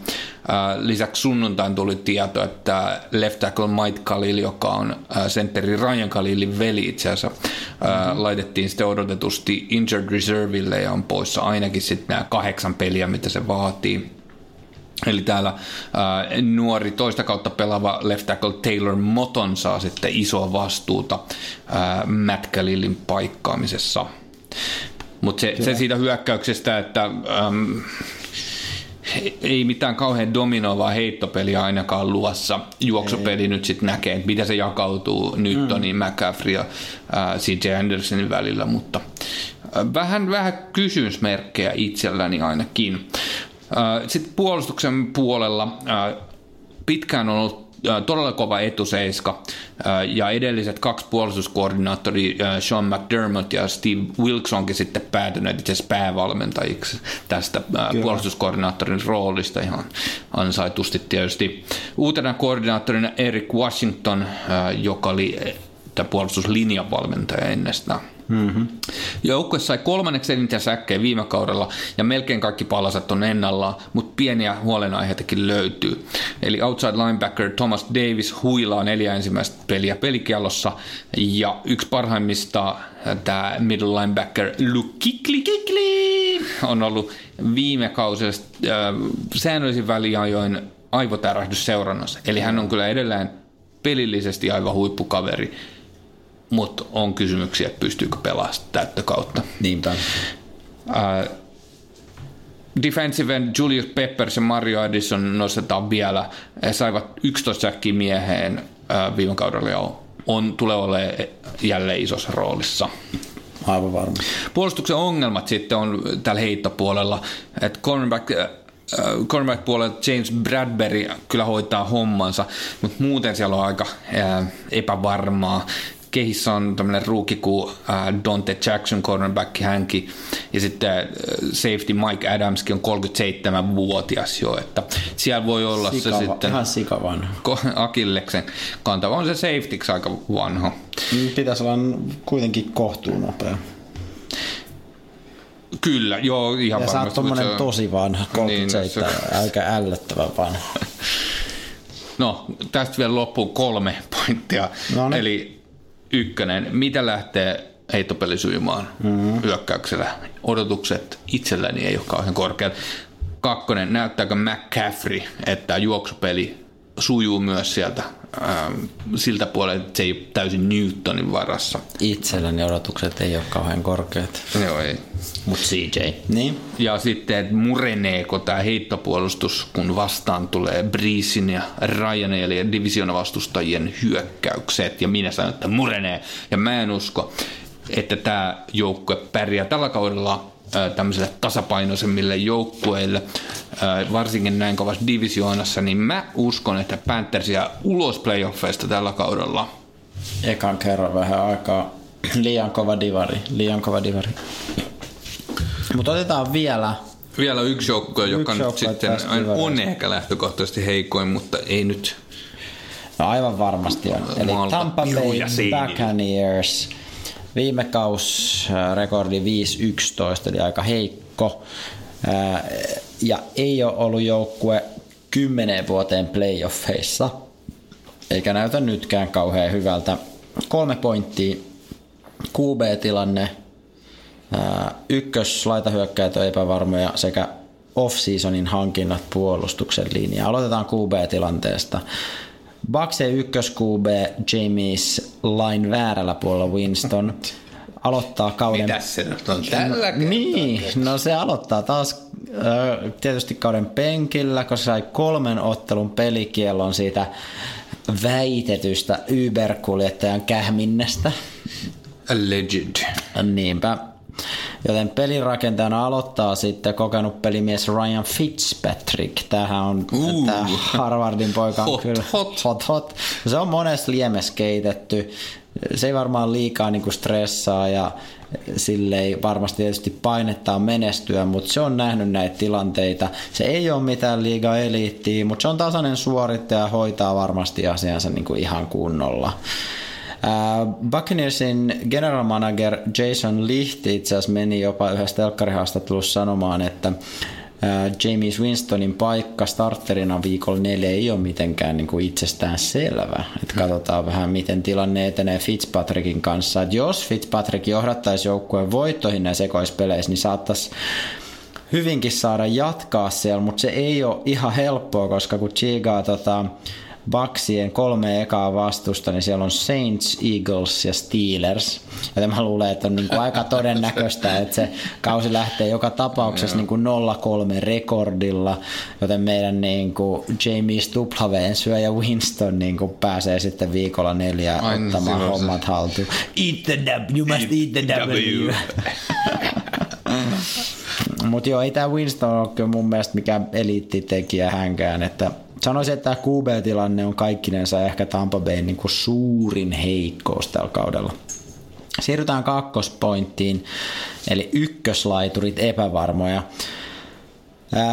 Lisäksi sunnuntain tuli tieto, että left tackle Mike Khalil, joka on äh, sentteri Ryan Khalilin veli itse asiassa, mm-hmm. laitettiin sitten odotetusti injured reserville ja on poissa ainakin sitten nämä kahdeksan peliä, mitä se vaatii. Eli täällä ää, nuori toista kautta pelaava left tackle Taylor Moton saa sitten isoa vastuuta ää, Matt Khalilin paikkaamisessa. Mutta se, se siitä hyökkäyksestä, että äm, ei mitään kauhean dominoivaa heittopeliä ainakaan luossa. Juoksupeli ei. nyt sitten näkee, että miten se jakautuu Newtonin, mm. McCaffrey ja äh, CJ Andersonin välillä, mutta äh, vähän, vähän kysymysmerkkejä itselläni ainakin. Äh, sitten puolustuksen puolella äh, pitkään on ollut todella kova etuseiska ja edelliset kaksi puolustuskoordinaattori Sean McDermott ja Steve Wilkes onkin sitten päätyneet itse asiassa päävalmentajiksi tästä äh, puolustuskoordinaattorin roolista ihan ansaitusti tietysti. Uutena koordinaattorina Eric Washington, joka oli puolustuslinjan valmentaja ennestään. Mm-hmm. Joukkue sai kolmanneksi eniten säkkejä viime kaudella ja melkein kaikki palaset on ennallaan, mutta pieniä huolenaiheitakin löytyy. Eli outside linebacker Thomas Davis huilaa neljä ensimmäistä peliä pelikialossa ja yksi parhaimmista tämä middle linebacker Luke Kikli on ollut viime kausilla äh, säännöllisin väliajoin aivotärähdys seurannassa. Eli hän on kyllä edelleen pelillisesti aivan huippukaveri mutta on kysymyksiä, että pystyykö pelaamaan täyttä kautta. Niinpä. Uh, defensive end Julius Peppers ja Mario Addison nostetaan vielä. He saivat 11 säkkiä mieheen uh, viime kaudella ja on, tulee olemaan jälleen isossa roolissa. Aivan varma. Puolustuksen ongelmat sitten on tällä heittopuolella, että cornerback cornerback-puolella James Bradbury kyllä hoitaa hommansa, mutta muuten siellä on aika epävarmaa kehissä on tämmöinen ruuki kuin äh, Dante Jackson, cornerback hänkin, ja sitten äh, safety Mike Adamskin on 37-vuotias jo, että siellä voi olla Sikava, se sitten... Ihan sikavanha. Akilleksen kantava on se safetyksi aika vanha. Pitäisi olla kuitenkin kohtuun nopea. Kyllä, joo, ihan ja varmasti. Ja sä oot tommonen on... tosi vanha, 37, niin, se... aika ällöttävän vanha. No, tästä vielä loppuun kolme pointtia. No niin. Eli ykkönen, mitä lähtee heittopeli sujumaan mm-hmm. hyökkäyksellä? Odotukset itselläni ei ole kauhean korkeat. Kakkonen, näyttääkö McCaffrey, että juoksupeli sujuu myös sieltä siltä puolelta, että se ei ole täysin Newtonin varassa. Itselläni odotukset ei ole kauhean korkeat. Joo, ei. Mut CJ. Niin. Ja sitten, että mureneeko tämä heittopuolustus, kun vastaan tulee Breesin ja Ryan ja divisionavastustajien hyökkäykset. Ja minä sanon, että murenee. Ja mä en usko, että tämä joukkue pärjää tällä kaudella tämmöisille tasapainoisemmille joukkueille, varsinkin näin kovassa divisioonassa, niin mä uskon, että Panthersia ulos playoffeista tällä kaudella. Ekan kerran vähän aikaa. Liian kova divari, liian kova divari. Mutta otetaan vielä vielä yksi joukkue, joka yksi nyt sitten on ehkä lähtökohtaisesti heikoin, mutta ei nyt. No aivan varmasti on. Eli Tampa Bay Buccaneers. Viime kaus rekordi 5-11, eli aika heikko. Ja ei ole ollut joukkue kymmeneen vuoteen playoffeissa, eikä näytä nytkään kauhean hyvältä. Kolme pointtia, QB-tilanne ykkös laitahyökkäjät on epävarmoja sekä off-seasonin hankinnat puolustuksen linjaa. Aloitetaan QB-tilanteesta. Bucksien ykkös QB James Line väärällä puolella Winston aloittaa kauden... Mitäs se nyt on tällä kertaa? Niin, no se aloittaa taas ö, tietysti kauden penkillä, koska sai kolmen ottelun pelikiellon siitä väitetystä Uber-kuljettajan kähminnästä. Alleged. Niinpä. Joten pelirakentajana aloittaa sitten kokenut pelimies Ryan Fitzpatrick. Tämähän on Uh. tämä Harvardin poika. on Hot, kyllä, hot. hot, hot. Se on monessa liemessä keitetty. Se ei varmaan liikaa niinku stressaa ja sille ei varmasti tietysti painetta menestyä, mutta se on nähnyt näitä tilanteita. Se ei ole mitään liiga eliittiä, mutta se on tasainen suorittaja ja hoitaa varmasti asiansa niinku ihan kunnolla. Buccaneersin general manager Jason Licht itse asiassa meni jopa yhdessä telkkarihaastattelussa sanomaan, että James Winstonin paikka starterina viikolla neljä ei ole mitenkään niin kuin itsestään selvä. Et katsotaan vähän, miten tilanne etenee Fitzpatrickin kanssa. Et jos Fitzpatrick johdattaisi joukkueen voittoihin näissä ekoispeleissä, niin saattaisi hyvinkin saada jatkaa siellä, mutta se ei ole ihan helppoa, koska kun chigaa tota, Bucksien kolme ekaa vastusta, niin siellä on Saints, Eagles ja Steelers. Joten mä luulen, että on niin kuin aika todennäköistä, että se kausi lähtee joka tapauksessa niin kuin 0-3 rekordilla, joten meidän niin kuin James Tuplaveen syöjä Winston niin kuin pääsee sitten viikolla neljä niin, ottamaan silloin se- hommat haltuun. Eat the W, you must eat the W. Mutta joo, ei tämä Winston ole kyllä mun mielestä mikään eliittitekijä hänkään, että sanoisin, että tämä QB-tilanne on kaikkinensa ehkä Tampa Bayn niin kuin suurin heikkous tällä kaudella. Siirrytään kakkospointtiin, eli ykköslaiturit epävarmoja.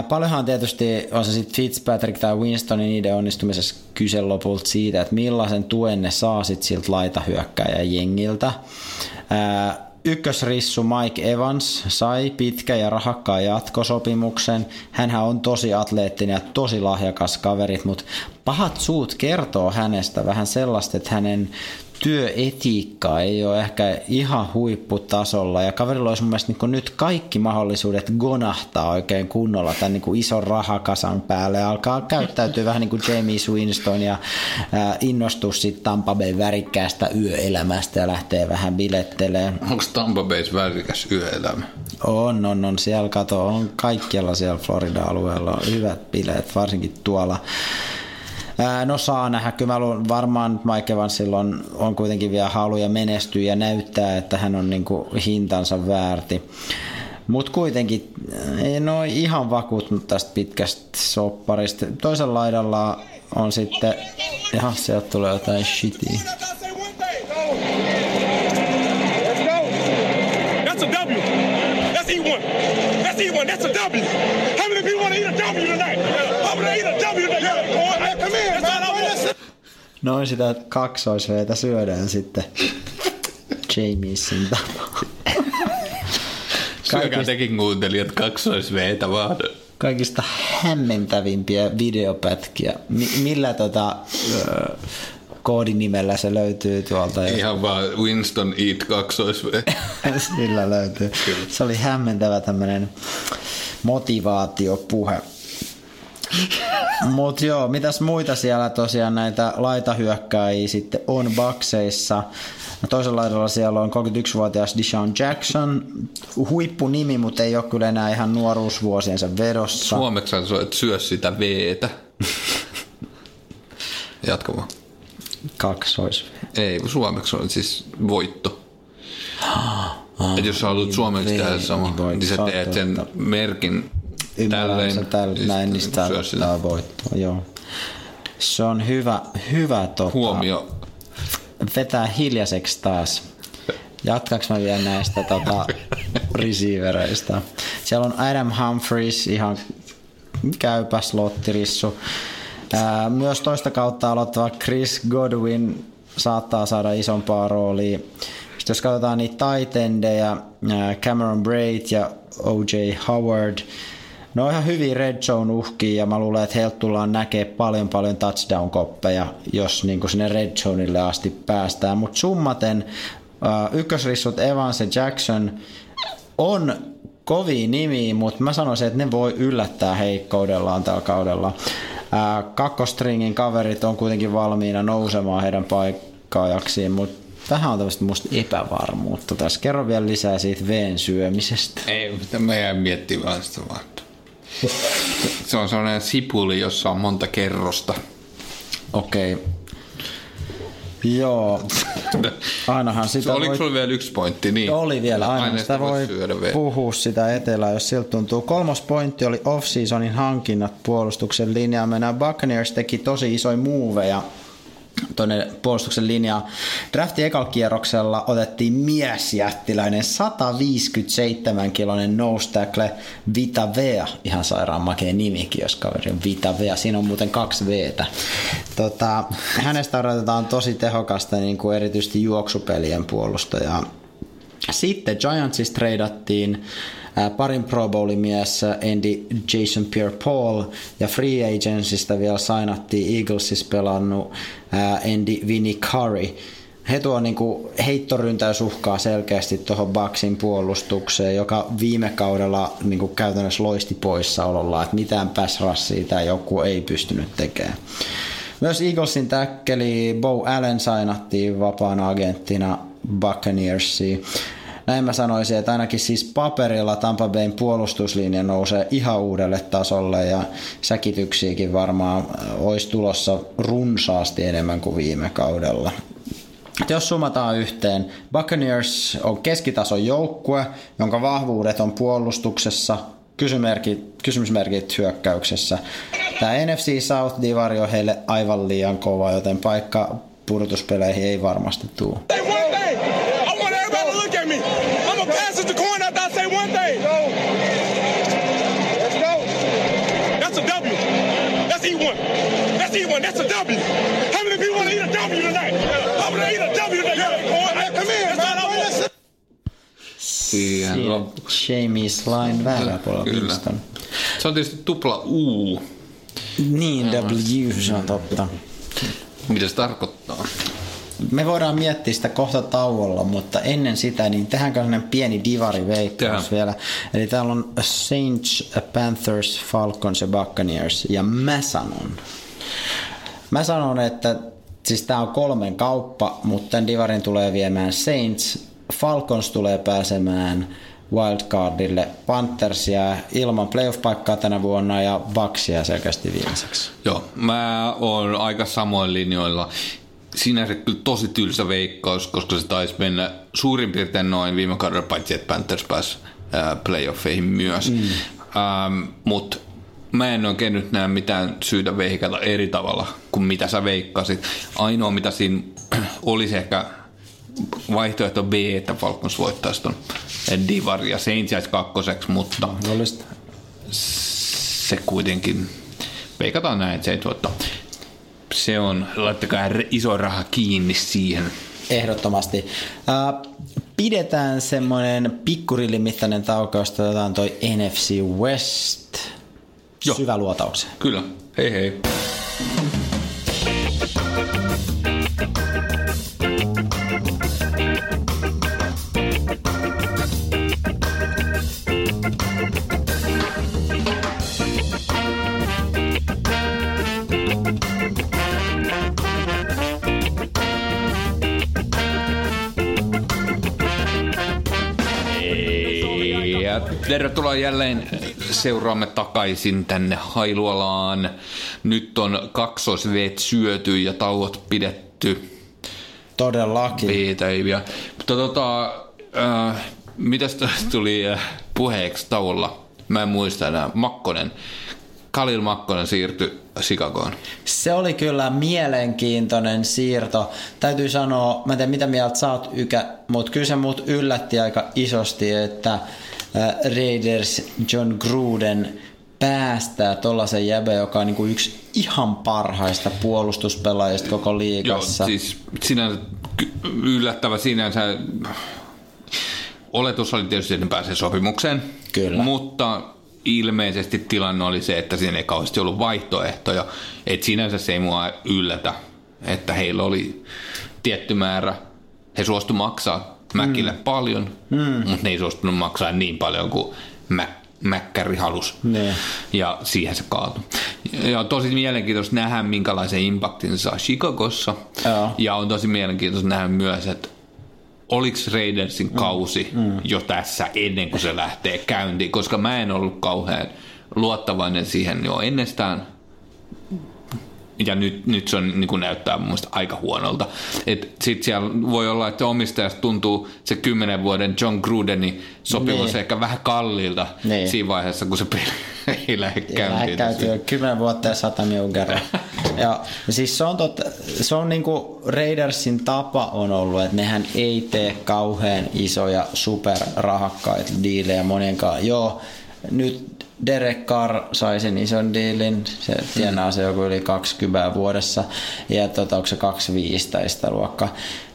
Paljonhan tietysti on se sitten Fitzpatrick tai Winston, niiden onnistumisessa kyse lopulta siitä, että millaisen tuen ne saa sit siltä laitahyökkäjän jengiltä. Ykkösrissu Mike Evans sai pitkä ja rahakkaan jatkosopimuksen. Hänhän on tosi atleettinen ja tosi lahjakas kaverit, mutta pahat suut kertoo hänestä vähän sellaista, että hänen työetiikka ei ole ehkä ihan huipputasolla ja kaverilla olisi mun mielestä niin nyt kaikki mahdollisuudet gonahtaa oikein kunnolla tämän niin kuin ison rahakasan päälle ja alkaa käyttäytyä vähän niin kuin James Winston ja ää, innostua sitten Tampa Bay värikkäästä yöelämästä ja lähtee vähän bilettelemään. Onko Tampa Bay's värikäs yöelämä? On, on, on. Siellä kato, on kaikkialla siellä Florida-alueella on hyvät bileet, varsinkin tuolla. Ää, No saa nähdä, kyllä mä luulen, varmaan Mike Evansilla on, on kuitenkin vielä haluja menestyä ja näyttää, että hän on niinku hintansa väärti. Mutta kuitenkin en ole ihan vakuuttunut tästä pitkästä sopparista. Toisella laidalla on sitten, jaha sieltä tulee jotain shitia. That's a W. That's E1. That's E1. That's a W. How many people want to eat a W tonight? Noin sitä kaksoisveitä syödään sitten Jamiesin tapaa. Syökää tekin kuuntelijat kaksoisveetä vaan. kaikista hämmentävimpiä videopätkiä. Mi- millä tota, koodinimellä se löytyy tuolta? jos- Ihan vaan Winston Eat kaksoisve. Sillä löytyy. Se oli hämmentävä tämmönen motivaatiopuhe. Mutta joo, mitäs muita siellä tosiaan näitä laitahyökkäjiä sitten on bakseissa. No toisella laidalla siellä on 31-vuotias Deshaun Jackson, huippunimi, mutta ei ole kyllä enää ihan nuoruusvuosiensa vedossa. Suomeksi se on, että syö sitä veetä. Jatka vaan. Kaksois. Ei, suomeksi on siis voitto. Et jos sä haluat suomeksi tehdä sama, niin niin sä teet sen merkin Ymmärrän se tällä, näin, niin sitä ottaa voittoa, joo. Se on hyvä, hyvä tota, Huomio. vetää hiljaiseksi taas. Jatkaks mä vielä näistä tota, receivereista? Siellä on Adam Humphries, ihan käypä slottirissu. Ää, Myös toista kautta aloittava Chris Godwin saattaa saada isompaa roolia. Sitten jos katsotaan niitä taitendeja, Cameron Braid ja O.J. Howard, ne on ihan hyviä red zone uhkia ja mä luulen, että heiltä tullaan näkee paljon paljon touchdown-koppeja, jos niin sinne red zoneille asti päästään. Mutta summaten äh, ykkösrissut Evans ja Jackson on kovia nimiä, mutta mä sanoisin, että ne voi yllättää heikkoudellaan tällä kaudella. Ää, kakkostringin kaverit on kuitenkin valmiina nousemaan heidän paikkaajaksiin, mutta vähän on tämmöistä musta epävarmuutta tässä. Kerro vielä lisää siitä veen syömisestä. Ei, mitä mä jäin miettimään sitä vaan. Se on sellainen sipuli, jossa on monta kerrosta. Okei. Okay. Joo. Ainahan sitä Oliko voi... sulla vielä yksi pointti? Niin. Oli vielä, aina, Aina sitä voi puhua sitä etelää, jos siltä tuntuu. Kolmas pointti oli off-seasonin hankinnat puolustuksen linjaan. Mennään Buccaneers teki tosi isoja muuveja tuonne puolustuksen linjaan. Draftin ekalla kierroksella otettiin miesjättiläinen 157 kiloinen nose tackle Vita Vea. Ihan sairaan makea nimikin, jos kaveri on Vita Vea. Siinä on muuten kaksi Vtä. Tota, hänestä odotetaan tosi tehokasta niin kuin erityisesti juoksupelien puolustajaa. Sitten Giantsista treidattiin parin Pro Bowlin mies Andy Jason Pierre-Paul ja Free Agencystä vielä sainattiin Eaglesissa pelannut ää, Andy Vinnie. He tuo niinku heittoryntäysuhkaa selkeästi tuohon Bucksin puolustukseen, joka viime kaudella niinku käytännössä loisti poissaololla, että mitään pass rushia tämä joku ei pystynyt tekemään. Myös Eaglesin täkkeli Bo Allen sainattiin vapaana agenttina Buccaneersiin. Näin mä sanoisin, että ainakin siis paperilla Tampa Bayn puolustuslinja nousee ihan uudelle tasolle ja säkityksiäkin varmaan olisi tulossa runsaasti enemmän kuin viime kaudella. Jos summataan yhteen, Buccaneers on keskitason joukkue, jonka vahvuudet on puolustuksessa, kysymysmerkit, kysymysmerkit hyökkäyksessä. Tämä NFC South-divari on heille aivan liian kova, joten paikka pudotuspeleihin ei varmasti tule. That's E1. That's a W. How many people want to eat a W tonight? I'm gonna eat a W tonight. Corn. Come in. That's all I want. Siihen lop- Jamie Slime väärällä puolella Kyllä. Se on tietysti tupla U. Niin, W, se on totta. Mitä se tarkoittaa? Me voidaan miettiä sitä kohta tauolla, mutta ennen sitä, niin tehdäänkö sellainen pieni divari veikkaus vielä. Eli täällä on Saints, Panthers, Falcons ja Buccaneers. Ja mä sanon, mä sanon, että siis tää on kolmen kauppa, mutta tämän divarin tulee viemään Saints, Falcons tulee pääsemään wildcardille, Panthers jää ilman playoff-paikkaa tänä vuonna ja Bucks jää selkeästi viimeiseksi. Joo, mä oon aika samoin linjoilla. Sinänsä kyllä tosi tylsä veikkaus, koska se taisi mennä suurin piirtein noin viime kaudella, paitsi että Panthers pääsi ää, playoffeihin myös. Mm. Ähm, Mutta mä en oikein nyt näe mitään syytä veikata eri tavalla kuin mitä sä veikkasit. Ainoa mitä siinä olisi ehkä vaihtoehto B, että Falcons voittaisi ton Divar ja Saints jäisi kakkoseksi, mutta Mahdollista. se kuitenkin, veikataan näin, että se ei tuottaa. Se on, laittakaa iso raha kiinni siihen. Ehdottomasti. Äh, pidetään semmoinen pikkurillimittainen tauko, jos otetaan toi NFC West Joo. syväluotaukseen. Kyllä, hei hei. Ja tervetuloa jälleen seuraamme takaisin tänne Hailuolaan. Nyt on kaksoisveet syöty ja tauot pidetty. Todellakin. Piitäiviä. Mutta tota, äh, mitäs tuli äh, puheeksi tauolla? Mä en muista enää. Makkonen. Kalil Makkonen siirtyi Chicagoon. Se oli kyllä mielenkiintoinen siirto. Täytyy sanoa, mä en tiedä mitä mieltä sä oot Ykä, mutta kyllä se mut yllätti aika isosti, että äh, Raiders John Gruden päästää tollasen jäbä, joka on niinku yksi ihan parhaista puolustuspelaajista koko Joo, liigassa. siis sinänsä yllättävä sinänsä. Oletus oli tietysti, että ne pääsee sopimukseen. Kyllä. Mutta ilmeisesti tilanne oli se, että siinä ei kauheasti ollut vaihtoehtoja. Et sinänsä se ei mua yllätä, että heillä oli tietty määrä. He suostu maksaa Mäkille mm. paljon, mm. mutta ne ei suostunut maksaa niin paljon kuin Mä, Mäkkäri halus. Niin. Ja siihen se kaatui. Ja tosi mielenkiintoista nähdä, minkälaisen impactin se saa Chicagossa. Joo. Ja on tosi mielenkiintoista nähdä myös, että oliko Raidersin kausi mm. Mm. jo tässä ennen kuin se lähtee käyntiin, koska mä en ollut kauhean luottavainen siihen jo ennestään. Ja nyt, nyt se on, niin kuin näyttää mun mielestä aika huonolta. Sitten siellä voi olla, että omistajasta tuntuu se kymmenen vuoden John Grudeni sopimus Niin. ehkä vähän kalliilta Niin. siinä vaiheessa, kun se peli ei lähde Lähde käyntiin. jo 10 vuotta ja 100 miukeroa. ja siis se on, totta, se on niinku Raidersin tapa on ollut, että nehän ei tee kauhean isoja superrahakkaita diilejä monenkaan. Joo, nyt Derek Carr sai sen ison diilin, se tienaa se joku yli 20 vuodessa, ja tota, onko se 25 tai sitä.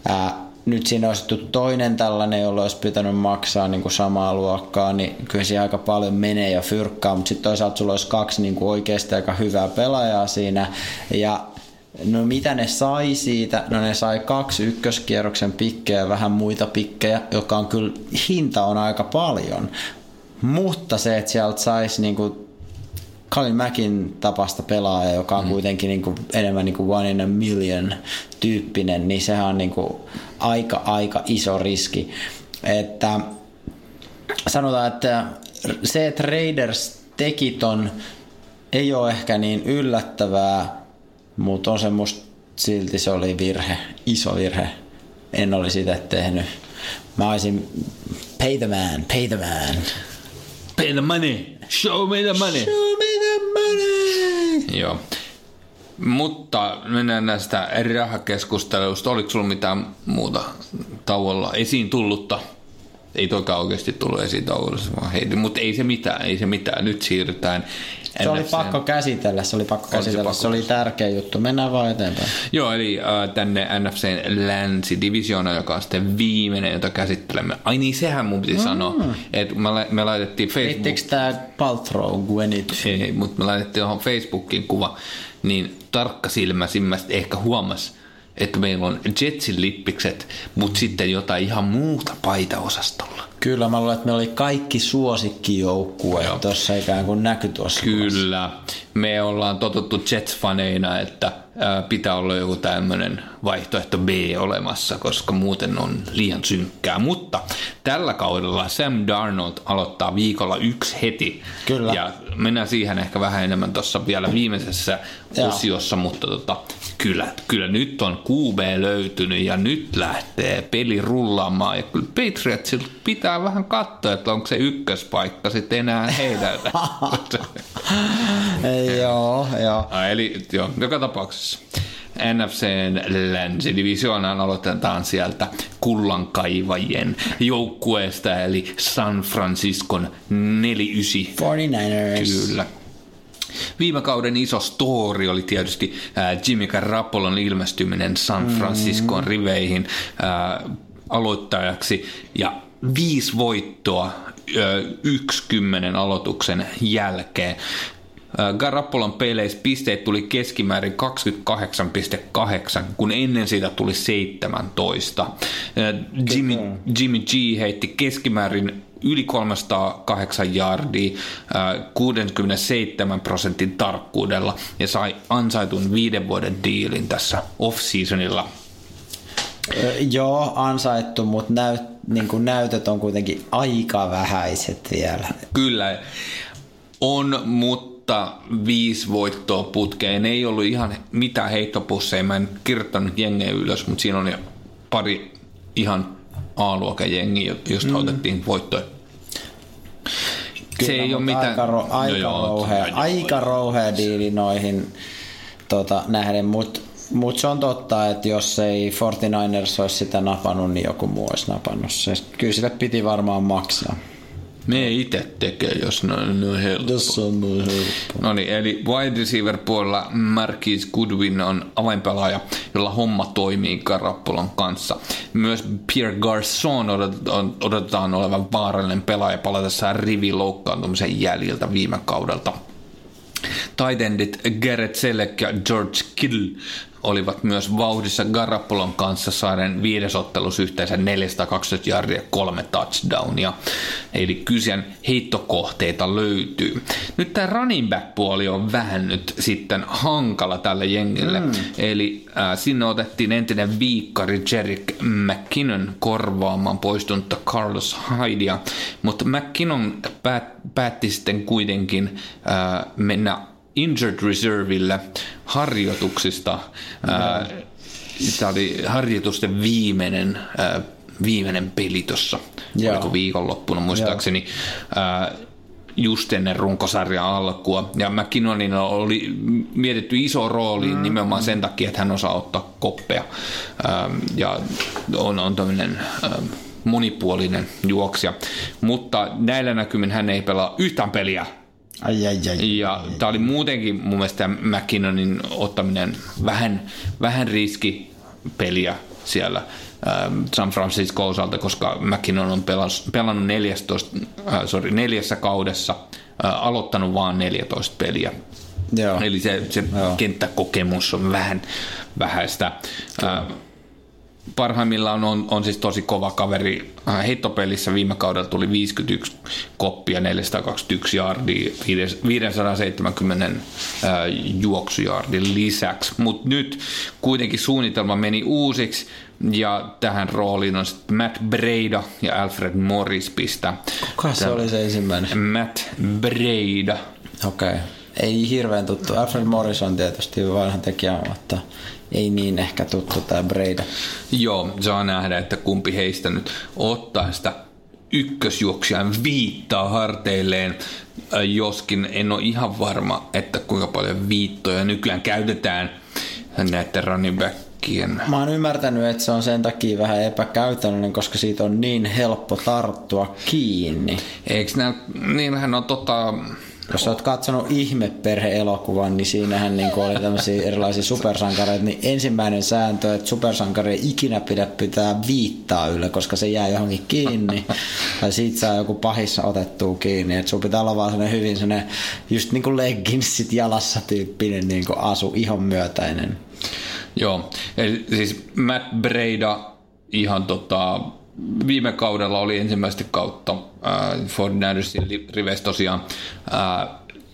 Ää, nyt siinä olisi toinen tällainen, jolla olisi pitänyt maksaa niin kuin samaa luokkaa, niin kyllä siinä aika paljon menee ja fyrkkaa, mutta sitten toisaalta sulla olisi kaksi niin kuin oikeasti aika hyvää pelaajaa siinä, ja No mitä ne sai siitä? No ne sai kaksi ykköskierroksen pikkejä ja vähän muita pikkejä, joka on kyllä, hinta on aika paljon. Mutta se, että sieltä saisi niinku Colin Mackin tapasta pelaaja, joka on mm. kuitenkin niinku enemmän niinku one in a million tyyppinen, niin sehän on niinku aika, aika iso riski. Että sanotaan, että se, että Raiders teki ton, ei ole ehkä niin yllättävää, mutta on se musta silti se oli virhe, iso virhe. En olisi itse tehnyt. Mä olisin pay the man, pay the man. Pay the money, show me the money. Show me the money. Joo. Mutta mennään näistä rahakeskusteluista. Oliko sulla mitään muuta tauolla esiin tullutta? Ei toikaan oikeasti tullut esiin tauolla, vaan heitin. Mutta ei se mitään, ei se mitään. Nyt siirrytään Se oli pakko käsitellä, se oli pakko se käsitellä, pakko se oli tärkeä juttu. Mennään vaan eteenpäin. Joo, eli äh, tänne NFCn länsidivisioona, joka on sitten viimeinen, jota käsittelemme. Ai niin, sehän mun piti mm. sanoa, että me, la- me laitettiin Facebook... Liittikö tää Paltrow Gwenit? Ei, mutta me laitettiin johon Facebookin kuva, niin tarkkasilmäisimmästä ehkä huomas, että meillä on Jetsin lippikset, mutta sitten jotain ihan muuta paitaosastolla. Kyllä, mä luulen, että meillä oli kaikki suosikkijoukkue Joo. tuossa ikään kuin näky tuossa. Kyllä. Me ollaan totuttu Jets-faneina, että ää, pitää olla joku tämmöinen vaihtoehto B olemassa, koska muuten on liian synkkää. Mutta tällä kaudella Sam Darnold aloittaa viikolla yksi heti. Kyllä. Ja mennään siihen ehkä vähän enemmän tuossa vielä viimeisessä Joo. osiossa, mutta tota, kyllä, kyllä nyt on QB löytynyt ja nyt lähtee peli rullaamaan. Ja kyllä Patriotsilta pitää vähän katsoa, että onko se ykköspaikka sitten enää heidän. Ei, joo, joo. Ah, eli joo, joka tapauksessa NFCn länsidivisioonaan aloitetaan sieltä kullankaivajien joukkueesta, eli San Franciscon 49. 49ers. Kyllä. Viime kauden iso story oli tietysti äh, Jimmy Garoppolon ilmestyminen San Franciscon riveihin äh, aloittajaksi ja viisi voittoa yksi kymmenen aloituksen jälkeen. Garoppolon peleissä pisteet tuli keskimäärin 28,8, kun ennen sitä tuli 17. Äh, Jimmy, Jimmy G heitti keskimäärin yli 308 jardia äh, 67 prosentin tarkkuudella ja sai ansaitun viiden vuoden diilin tässä off-seasonilla. Joo, ansaittu, mutta näyt, niin kuin näytöt on kuitenkin aika vähäiset vielä. Kyllä on, mutta viisi voittoa putkeen. Ei ollut ihan mitään heittopusseja. Mä en kirjoittanut jengejä ylös, mutta siinä on jo pari ihan A-luokan jengiä, josta mm. otettiin voittoja. se ei ole mitään... Aika, ro, aika, No joo, rouhea, joo, aika rouhea diili noihin tota, nähden, mutta mut se on totta, että jos ei 49ers olisi sitä napannut, niin joku muu olisi napannut se. Kyllä sille piti varmaan maksaa. Me itse tekee, jos ne on, ne on helppo. Jos on noin helppo. No niin, eli wide receiver puolella Marquis Goodwin on avainpelaaja, jolla homma toimii Garapolon kanssa. Myös Pierre Garçon odotetaan, odotetaan olevan vaarallinen pelaaja palatessaan rivi loukkaantumisen jäljiltä viime kaudelta. Tight endit Garrett Selleck ja George Kittle olivat myös vauhdissa Garapolon kanssa saaren viidesottelus yhteensä 420 jardia kolme touchdownia. Eli kyseen heittokohteita löytyy. Nyt tämä running back puoli on vähän nyt sitten hankala tälle jengille. Mm. Eli äh, sinne otettiin entinen viikkari Jerick McKinnon korvaamaan poistunutta Carlos Haidia, mutta McKinnon päät, päätti sitten kuitenkin äh, mennä injured reserville harjoituksista. Ää, Tämä oli harjoitusten viimeinen, ää, viimeinen peli tuossa, oliko viikonloppuna muistaakseni. Ää, just ennen runkosarjan alkua. Ja McKinnonin oli mietitty iso rooli mm. nimenomaan sen takia, että hän osaa ottaa koppeja. Ähm, ja on, on tämmöinen ähm, monipuolinen juoksija. Mutta näillä näkymin hän ei pelaa yhtään peliä Ai, ai, ai. ja tämä oli muutenkin mun mielestä McKinnonin ottaminen vähän, vähän riskipeliä siellä ähm, San Francisco osalta, koska McKinnon on pelas, pelannut 14, äh, sorry, neljässä kaudessa, äh, aloittanut vain 14 peliä. Joo. Eli se, se Joo. kenttäkokemus on vähän vähäistä. Äh, parhaimmillaan on, on siis tosi kova kaveri. Äh, Heittopelissä viime kaudella tuli 51 koppia, 421 jardia, viides- 570 äh, juoksujardin lisäksi. Mutta nyt kuitenkin suunnitelma meni uusiksi ja tähän rooliin on sitten Matt Breida ja Alfred Morris pistä. Kuka se oli se ensimmäinen? Matt Breida. Okei. Okay. Ei hirveän tuttu. Alfred Morris on tietysti vanha tekijä, mutta ei niin ehkä tuttu tämä Breida. Joo, saa nähdä, että kumpi heistä nyt ottaa sitä ykkösjuoksijan viittaa harteilleen, Äh, joskin en ole ihan varma, että kuinka paljon viittoja nykyään käytetään näiden running backien. Mä oon ymmärtänyt, että se on sen takia vähän epäkäytännöllinen, koska siitä on niin helppo tarttua kiinni. Eikö nää, niillähän on tota, Jos oot katsonut Ihmeperhe-elokuvan, niin siinähän niin oli tämmöisiä erilaisia supersankareita, niin ensimmäinen sääntö, että supersankari ei ikinä pidä pitää viittaa yllä, koska se jää johonkin kiinni. tai siitä saa joku pahissa otettua kiinni. Että sun pitää olla vaan sellainen hyvin sellainen, just niin kuin legginsit jalassa tyyppinen niin kuin asu, ihon myötäinen. Joo, eli siis Matt Breida ihan tota, viime kaudella oli ensimmäistä kautta äh, Ford Nandersin riveissä tosiaan äh,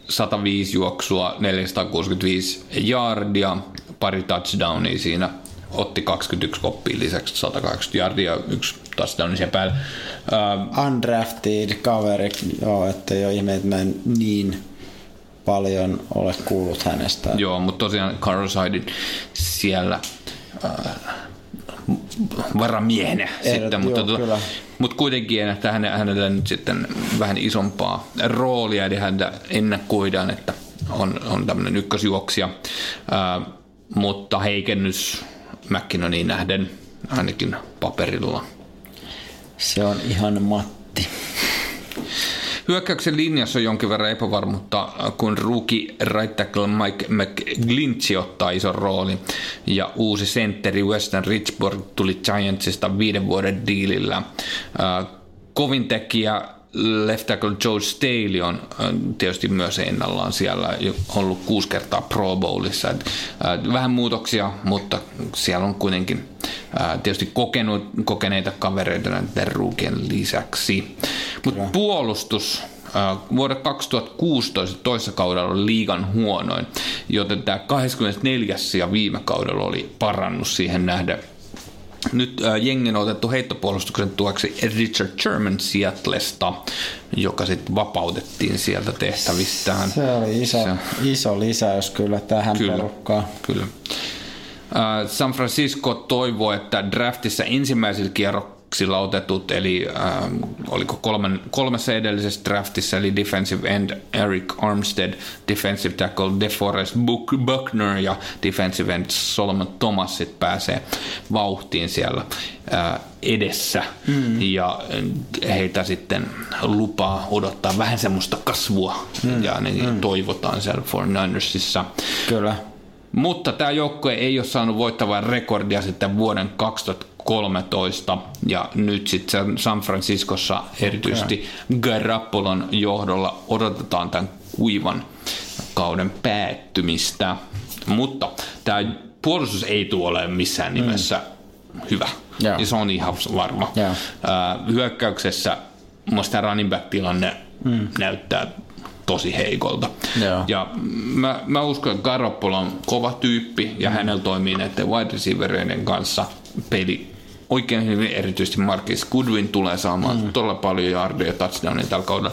105 juoksua, 465 yardia, pari touchdownia siinä, otti 21 koppia lisäksi 180 yardia ja yksi touchdowni sen päälle. Äh, Undrafted kaveri, joo, että ole ihme, että mä en niin paljon ole kuullut hänestä. Joo, mutta tosiaan Carlos Hyden siellä äh, varamiehenä sitten, mutta, joo, kyllä. mutta kuitenkin, että hänellä, hänellä nyt sitten vähän isompaa roolia, eli häntä ennakoidaan, että on, on tämmöinen ykkösjuoksija, äh, mutta heikennys McKinnoniin nähden ainakin paperilla. Se on ihan Matti. Hyökkäyksen linjassa on jonkin verran epävarmuutta, kun rookie right tackle Mike McGlinchey ottaa ison roolin. Ja uusi sentteri Western Richburg tuli Giantsista viiden vuoden diilillä. Kovin tekijä left tackle Joe Staley on tietysti myös ennallaan siellä ollut kuusi kertaa Pro Bowlissa. Äh, Vähän muutoksia, mutta siellä on kuitenkin tietysti kokenut, kokeneita kavereita näiden ruukien lisäksi. Mutta puolustus vuoden 2016 toisessa kaudella oli liigan huonoin, joten tämä 24. ja viime kaudella oli parannus siihen nähden. Nyt äh, jengin on otettu heittopuolustuksen tueksi Richard Sherman Seattlesta, joka sitten vapautettiin sieltä tehtävistään. Se oli iso, Se- iso lisäys kyllä tähän Kyllä. perukkaan. Kyllä. Äh, San Francisco toivoo, että draftissa ensimmäisillä kierroksilla otetut, eli äh, oliko kolmen, kolmessa edellisessä draftissa, eli defensive end Eric Armstead, defensive tackle DeForest Buck- Buckner ja defensive end Solomon Thomas sit pääsee vauhtiin siellä äh, edessä. Mm. Ja äh, heitä sitten lupaa odottaa vähän semmoista kasvua, mm. ja niin mm. toivotaan siellä 49ersissa. Kyllä. Mutta tämä joukkue ei ole saanut voittavaa rekordia sitten vuoden 2013 ja nyt sitten San Franciscossa erityisesti Garoppolon johdolla odotetaan tämän kuivan kauden päättymistä. Mutta tämä puolustus ei tule ole missään nimessä hyvä. Mm. Joo. Ja se on ihan varma. Joo. Ää, hyökkäyksessä tämä running back-tilanne mm. näyttää tosi heikolta. Joo. Ja mä, mä uskon, että Garoppolo on kova tyyppi ja mm. hänellä toimii näiden wide receivereiden kanssa peli oikein hyvin. Erityisesti Marcus Goodwin tulee saamaan mm. todella paljon yardia ja touchdownia tällä kaudella.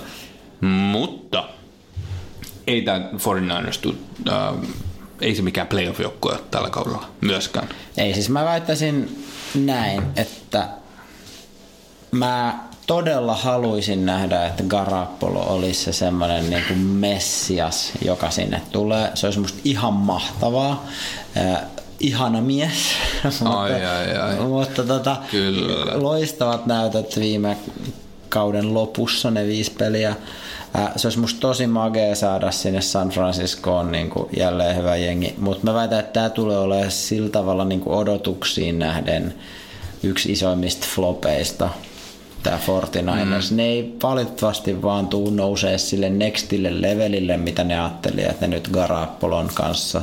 Mutta ei tämä 49ers tuu, äh, ei se mikään playoff-joukkue tällä kaudella myöskään. Ei, siis mä väittäisin näin, että mä todella haluaisin nähdä, että Garapolo olisi se semmoinen niin kuin messias, joka sinne tulee. Se olisi musta ihan mahtavaa. Ihana mies. mutta, Ai, ai, ai. mutta tota, Kyllä. loistavat näytöt viime kauden lopussa, ne viisi peliä. Äh, Se olisi musta tosi magea saada sinne San Franciscoon niin kuin jälleen hyvä jengi, mutta mä väitän, että tämä tulee olemaan sillä tavalla niin kuin odotuksiin nähden yksi isoimmista flopeista, tämä 49ers. Mm. Ne ei valitettavasti vaan tuu nousee sille nextille levelille, mitä ne ajatteli, että ne nyt Garapolon kanssa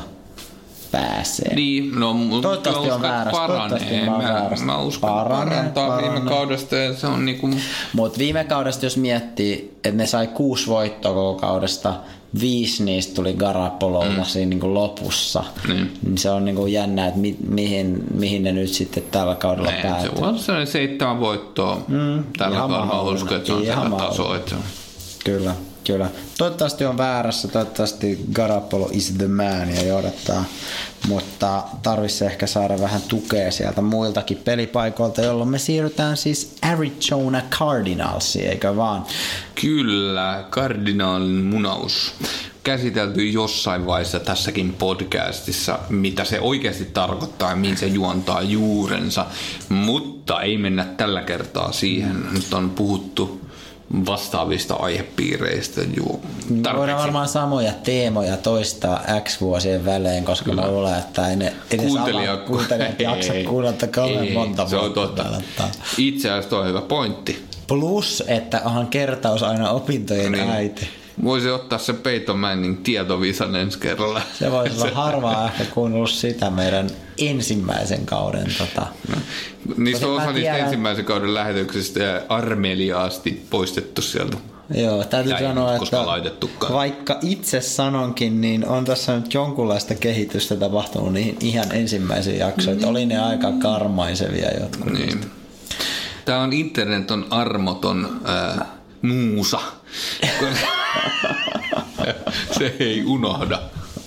pääsee. Niin, no, Toivottavasti mä on uskon, väärässä, toivottavasti paranee. mä väärässä. mä uskon, Paranee, parantaa viime paranee. kaudesta ja se on niinku, Mutta viime kaudesta, jos miettii, että ne sai kuusi voittoa koko kaudesta, viisi niistä tuli Garapololla mm. siinä niin kuin lopussa. Niin. Niin se on niin kuin jännä, että mi- mihin, mihin ne nyt sitten tällä kaudella se päätyy. on sellainen seitsemän voittoa. Mm, Tällä ihan kaudella mä uskon, että se on Ihan sellainen taso. mahdollinen. Että se on. Kyllä, kyllä. Toivottavasti on väärässä, toivottavasti Garapolo is the man ja johdattaa. Mutta tarvitsisi ehkä saada vähän tukea sieltä muiltakin pelipaikoilta, jolloin me siirrytään siis Arizona Cardinalsiin, eikö vaan? Kyllä, kardinaalin munaus. Käsitelty jossain vaiheessa tässäkin podcastissa, mitä se oikeasti tarkoittaa ja mihin se juontaa juurensa, mutta ei mennä tällä kertaa siihen. Nyt on puhuttu vastaavista aihepiireistä. Voidaan tarpeeksi. varmaan samoja teemoja toistaa X vuosien välein, koska mä luulen, että ei ne edes Kuuntelija, ala- kuuntelijat jaksa kuunnella kauhean ei, monta Se on totta. täällä. Itse asiassa toi on hyvä pointti. Plus, että onhan kertaus aina opintojen Niin. äiti. Voisi ottaa se Peyton Manning tietovisan ensi kerralla. Se voisi olla harvaa ehkä kuunnellut sitä meidän ensimmäisen kauden. Tota. Niistä Tosin on osa niistä ensimmäisen kauden lähetyksistä ja armeliaasti poistettu sieltä. Joo, täytyy ei sanoa, että vaikka itse sanonkin, niin on tässä nyt jonkunlaista kehitystä tapahtunut niihin ihan ensimmäisiin jaksoihin. Oli ne aika karmaisevia jotkut. Niin. Tämä on internet on armoton ää, muusa. Se ei unohda.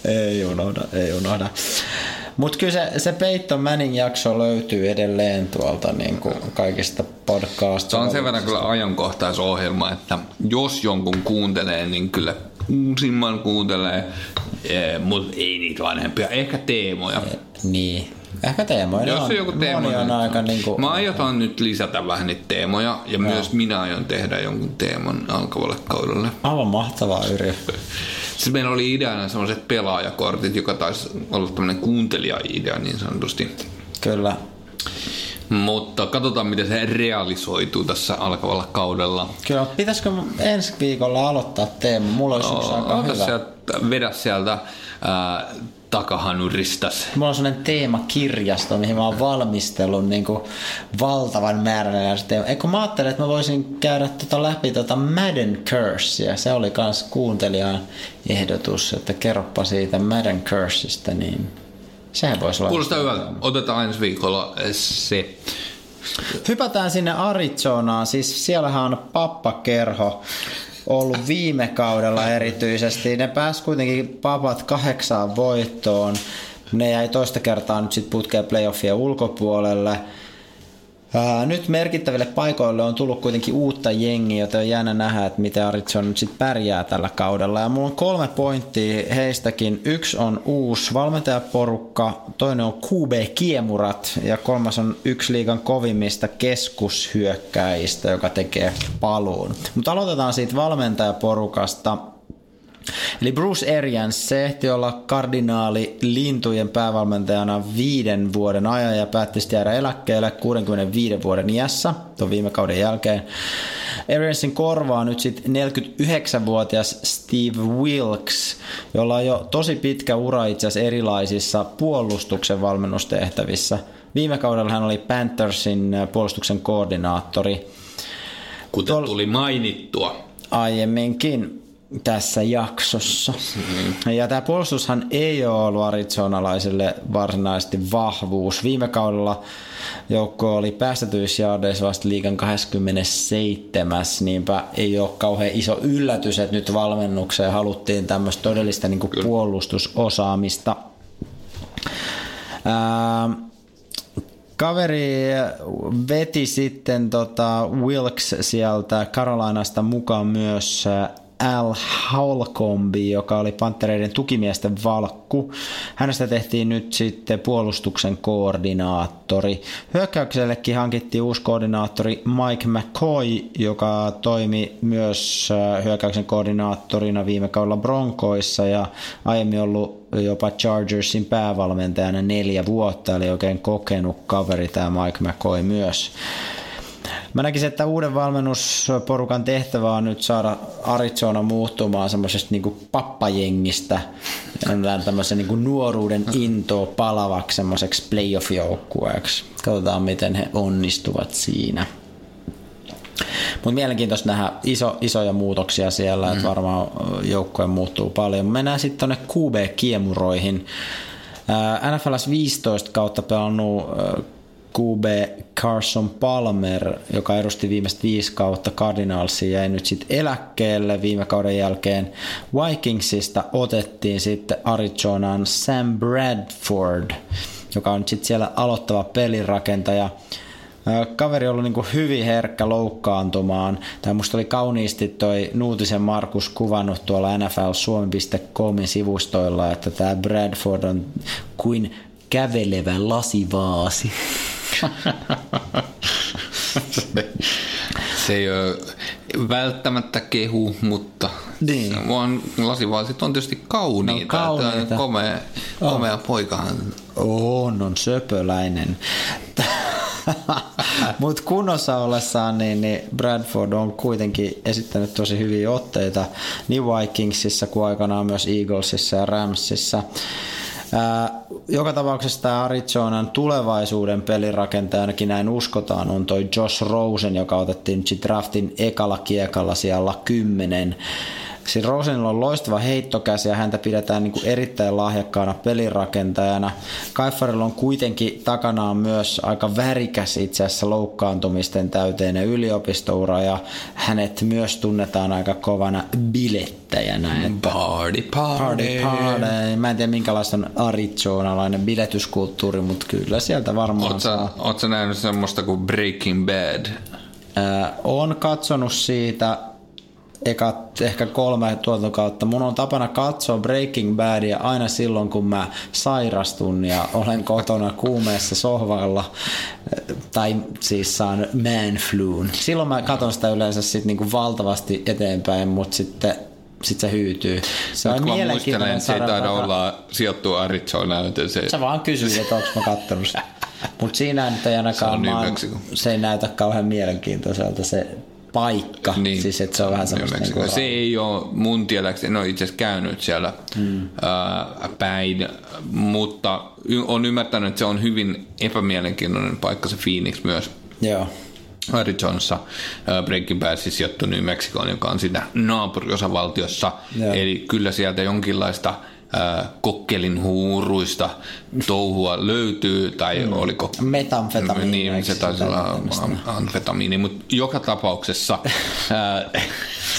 Ei unohda, ei unohda. Mutta kyllä se, se Peyton Manning jakso löytyy edelleen tuolta niin kuin kaikista podcast Se on sen verran kyllä ajankohtaisohjelma, että jos jonkun kuuntelee, niin kyllä uusimman kuuntelee, mutta ei niitä vanhempia. Ehkä teemoja. Niin. Ehkä teemoja. Jos on joku teema, Moni on aika niin kuin, Mä aiotaan nyt lisätä vähän niitä teemoja ja myös minä aion tehdä jonkun teeman alkavalle kaudelle. aivan mahtavaa Yrjö. Siis meillä oli ideana sellaiset pelaajakortit, joka taisi olla tämmöinen kuuntelija-idea niin sanotusti. Kyllä. Mutta katsotaan, miten se realisoituu tässä alkavalla kaudella. Kyllä, pitäisikö ensi viikolla aloittaa teema? Mulla olisi yksi aika hyvä. sieltä, vedä sieltä ää, takahanuristas. Mulla on sellainen teemakirjasto, mihin mä oon valmistellut niin kuin valtavan määrän teemoja. Eikö mä ajattelin, että mä voisin käydä tota läpi tota Madden Cursea. Se oli kans kuuntelijan ehdotus, että kerropa siitä Madden Curseista, niin sehän voisi olla. Kuulostaa hyvältä. Otetaan ensi viikolla se. Hypätään sinne Arizonaan, siis siellähän on pappakerho ollut viime kaudella erityisesti. Ne pääsi kuitenkin papat kahdeksaan voittoon. Ne jäi toista kertaa nyt sitten putkeen playoffien ulkopuolelle. Nyt merkittäville paikoille on tullut kuitenkin uutta jengiä, joten on jännä nähdä, että miten Arizona nyt sitten pärjää tällä kaudella. Ja mulla on kolme pointtia heistäkin. Yksi on uusi valmentajaporukka, toinen on QB Kiemurat ja kolmas on yksi liigan kovimmista keskushyökkäistä, joka tekee paluun. Mutta aloitetaan siitä valmentajaporukasta. Eli Bruce Arians, se ehti olla kardinaali lintujen päävalmentajana viiden vuoden ajan ja päätti sitten jäädä eläkkeelle 65 vuoden iässä tuon viime kauden jälkeen. Ariansin korvaa nyt sitten 49-vuotias Steve Wilkes, jolla on jo tosi pitkä ura itse asiassa erilaisissa puolustuksen valmennustehtävissä. Viime kaudella hän oli Panthersin puolustuksen koordinaattori. Kuten tuli mainittua. aiemminkin tässä jaksossa. Mm. Ja tämä puolustushan ei ole ollut arizonalaisille varsinaisesti vahvuus. Viime kaudella joukko oli päästetyissä vasta liigan 27. Niinpä ei ole kauhean iso yllätys, että nyt valmennukseen haluttiin tämmöistä todellista niin kuin puolustusosaamista. Ää, Kaveri veti sitten tota Wilkes sieltä Carolinasta mukaan myös Al Holcombi, joka oli Pantereiden tukimiesten valkku. Hänestä tehtiin nyt sitten puolustuksen koordinaattori. Hyökkäyksellekin hankittiin uusi koordinaattori Mike McCoy, joka toimi myös hyökkäyksen koordinaattorina viime kaudella Broncoissa ja aiemmin ollut jopa Chargersin päävalmentajana neljä vuotta, eli oikein kokenut kaveri tämä Mike McCoy myös. Mä näkisin, että uuden valmennusporukan tehtävä on nyt saada Arizona muuttumaan semmoisesta niinku pappajengistä tämmöisen niinku nuoruuden intoa palavaksi semmoiseksi playoff-joukkueeksi. Katsotaan, miten he onnistuvat siinä. Mutta mielenkiintoista nähdä iso, isoja muutoksia siellä, mm. että varmaan joukkue muuttuu paljon. Mennään sitten tuonne QB-kiemuroihin. NFLS 15 kautta pelannut QB Carson Palmer, joka edusti viimeistä viisi kautta Cardinalsia, jäi nyt sitten eläkkeelle viime kauden jälkeen. Vikingsista otettiin sitten Arizonaan Sam Bradford, joka on sitten siellä aloittava pelirakentaja. Kaveri on ollut niin hyvin herkkä loukkaantumaan. Tämä musta oli kauniisti toi Nuutisen Markus kuvannut tuolla nflsuomi.comin sivustoilla, että tämä Bradford on kuin kävelevä lasivaasi. Se ei ole välttämättä kehu, mutta Niin. vaan lasivaasit on tietysti kauniita. No, kauniita. Tämä Komea, komea poikahan. On, on söpöläinen. Mutta kunnossa ollessaan niin, niin Bradford on kuitenkin esittänyt tosi hyviä otteita niin Vikingsissa kuin aikanaan myös Eaglesissa ja Ramsissa. Joka tapauksessa tämä Arizonan tulevaisuuden pelirakentaja, ainakin näin uskotaan, on toi Josh Rosen, joka otettiin draftin ekalla kiekalla siellä 10. Siis Rosenilla on loistava heittokäsi ja häntä pidetään niin kuin erittäin lahjakkaana pelirakentajana. Kaifarilla on kuitenkin takanaan myös aika värikäs itse asiassa loukkaantumisten täyteinen yliopistoura ja hänet myös tunnetaan aika kovana bilettäjänä. Että Party, party. party, party. Mä en tiedä minkälaista on arizonalainen biletyskulttuuri, mutta kyllä sieltä varmaan Oot sä, saa. oot sä nähnyt semmoista kuin Breaking Bad? Ää, on katsonut siitä ekat ehkä kolme tuotantokautta. Mun on tapana katsoa Breaking Badia aina silloin, kun mä sairastun ja olen kotona kuumeessa sohvalla tai siis saan man fluun. Silloin mä katson sitä yleensä sit niinku valtavasti eteenpäin, mutta sitten sit se hyytyy. Se on kun mielenkiintoinen se ei taida olla sijoittua Arizonaan, joten se... Sä vaan kysyit, että onko mä kattonut sitä. Mutta siinä nyt ei Se ainakaan on New maailma, Mexico. se ei näytä kauhean mielenkiintoiselta se paikka. Niin. Siis että se on vähän semmoista Mexico. niinku Se ei ole mun tiedäkseni, en ole itse asiassa käynyt siellä hmm. ää, päin, mutta y- on ymmärtänyt, että se on hyvin epämielenkiintoinen paikka se Phoenix myös. Joo. Arizonassa Breaking Bad siis sijoittui New Mexicoon, joka on siinä naapuriosavaltiossa. Joo. Eli kyllä sieltä jonkinlaista kokkelin huuruista touhua löytyy, tai mm. oliko... Metamfetamiini, Niin, se se taisi olla amfetamiini, mutta joka tapauksessa ää,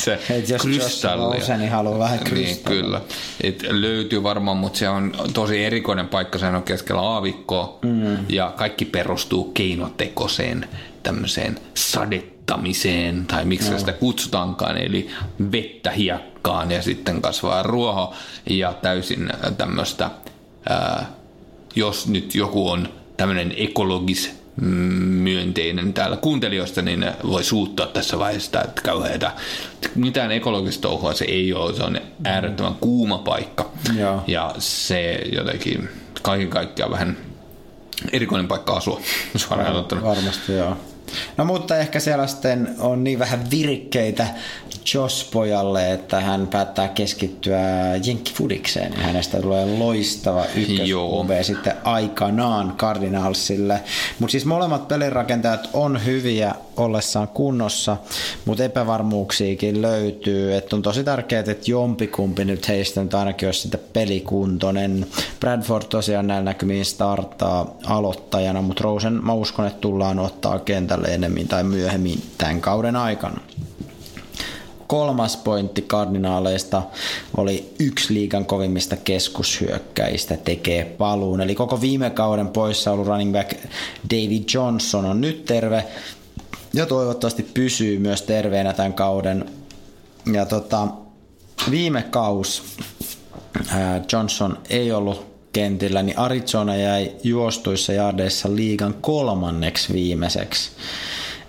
se Et jos. Josh Rosen haluaa vähän Niin, kyllä. Et löytyy varmaan, mutta se on tosi erikoinen paikka, sehän on keskellä aavikkoa, mm. ja kaikki perustuu keinotekoiseen tämmöiseen sadettamiseen, tai miksi no. sitä kutsutaankaan, eli vettä hiekkaan, ja sitten kasvaa ruoho, ja täysin tämmöistä, ää, jos nyt joku on tämmöinen ekologis myönteinen täällä kuuntelijoista, niin voi suuttaa tässä vaiheessa, että kauheita. Mitään ekologista touhua se ei ole, se on äärettömän kuuma paikka. Joo. Ja se jotenkin kaiken kaikkiaan vähän erikoinen paikka asua, suoraan. Varmasti joo. No mutta ehkä siellä sitten on niin vähän virikkeitä Josh-pojalle, että hän päättää keskittyä jenkkifudikseen hänestä tulee loistava Joo. ykkös sitten aikanaan Cardinalsille. Mutta siis molemmat pelirakentajat on hyviä ollessaan kunnossa, mutta epävarmuuksiakin löytyy. Että on tosi tärkeää, että jompikumpi nyt heistä nyt ainakin olisi sitten pelikuntoinen. Bradford tosiaan näillä näkymiin starttaa aloittajana, mutta Rosen mä uskon, että tullaan ottaa kentälle enemmän tai myöhemmin tämän kauden aikana kolmas pointti kardinaaleista oli yksi liigan kovimmista keskushyökkäistä tekee paluun. Eli koko viime kauden poissa ollut running back David Johnson on nyt terve ja toivottavasti pysyy myös terveenä tämän kauden. Ja tota, viime kaus Johnson ei ollut kentillä, niin Arizona jäi juostuissa jardeissa liigan kolmanneksi viimeiseksi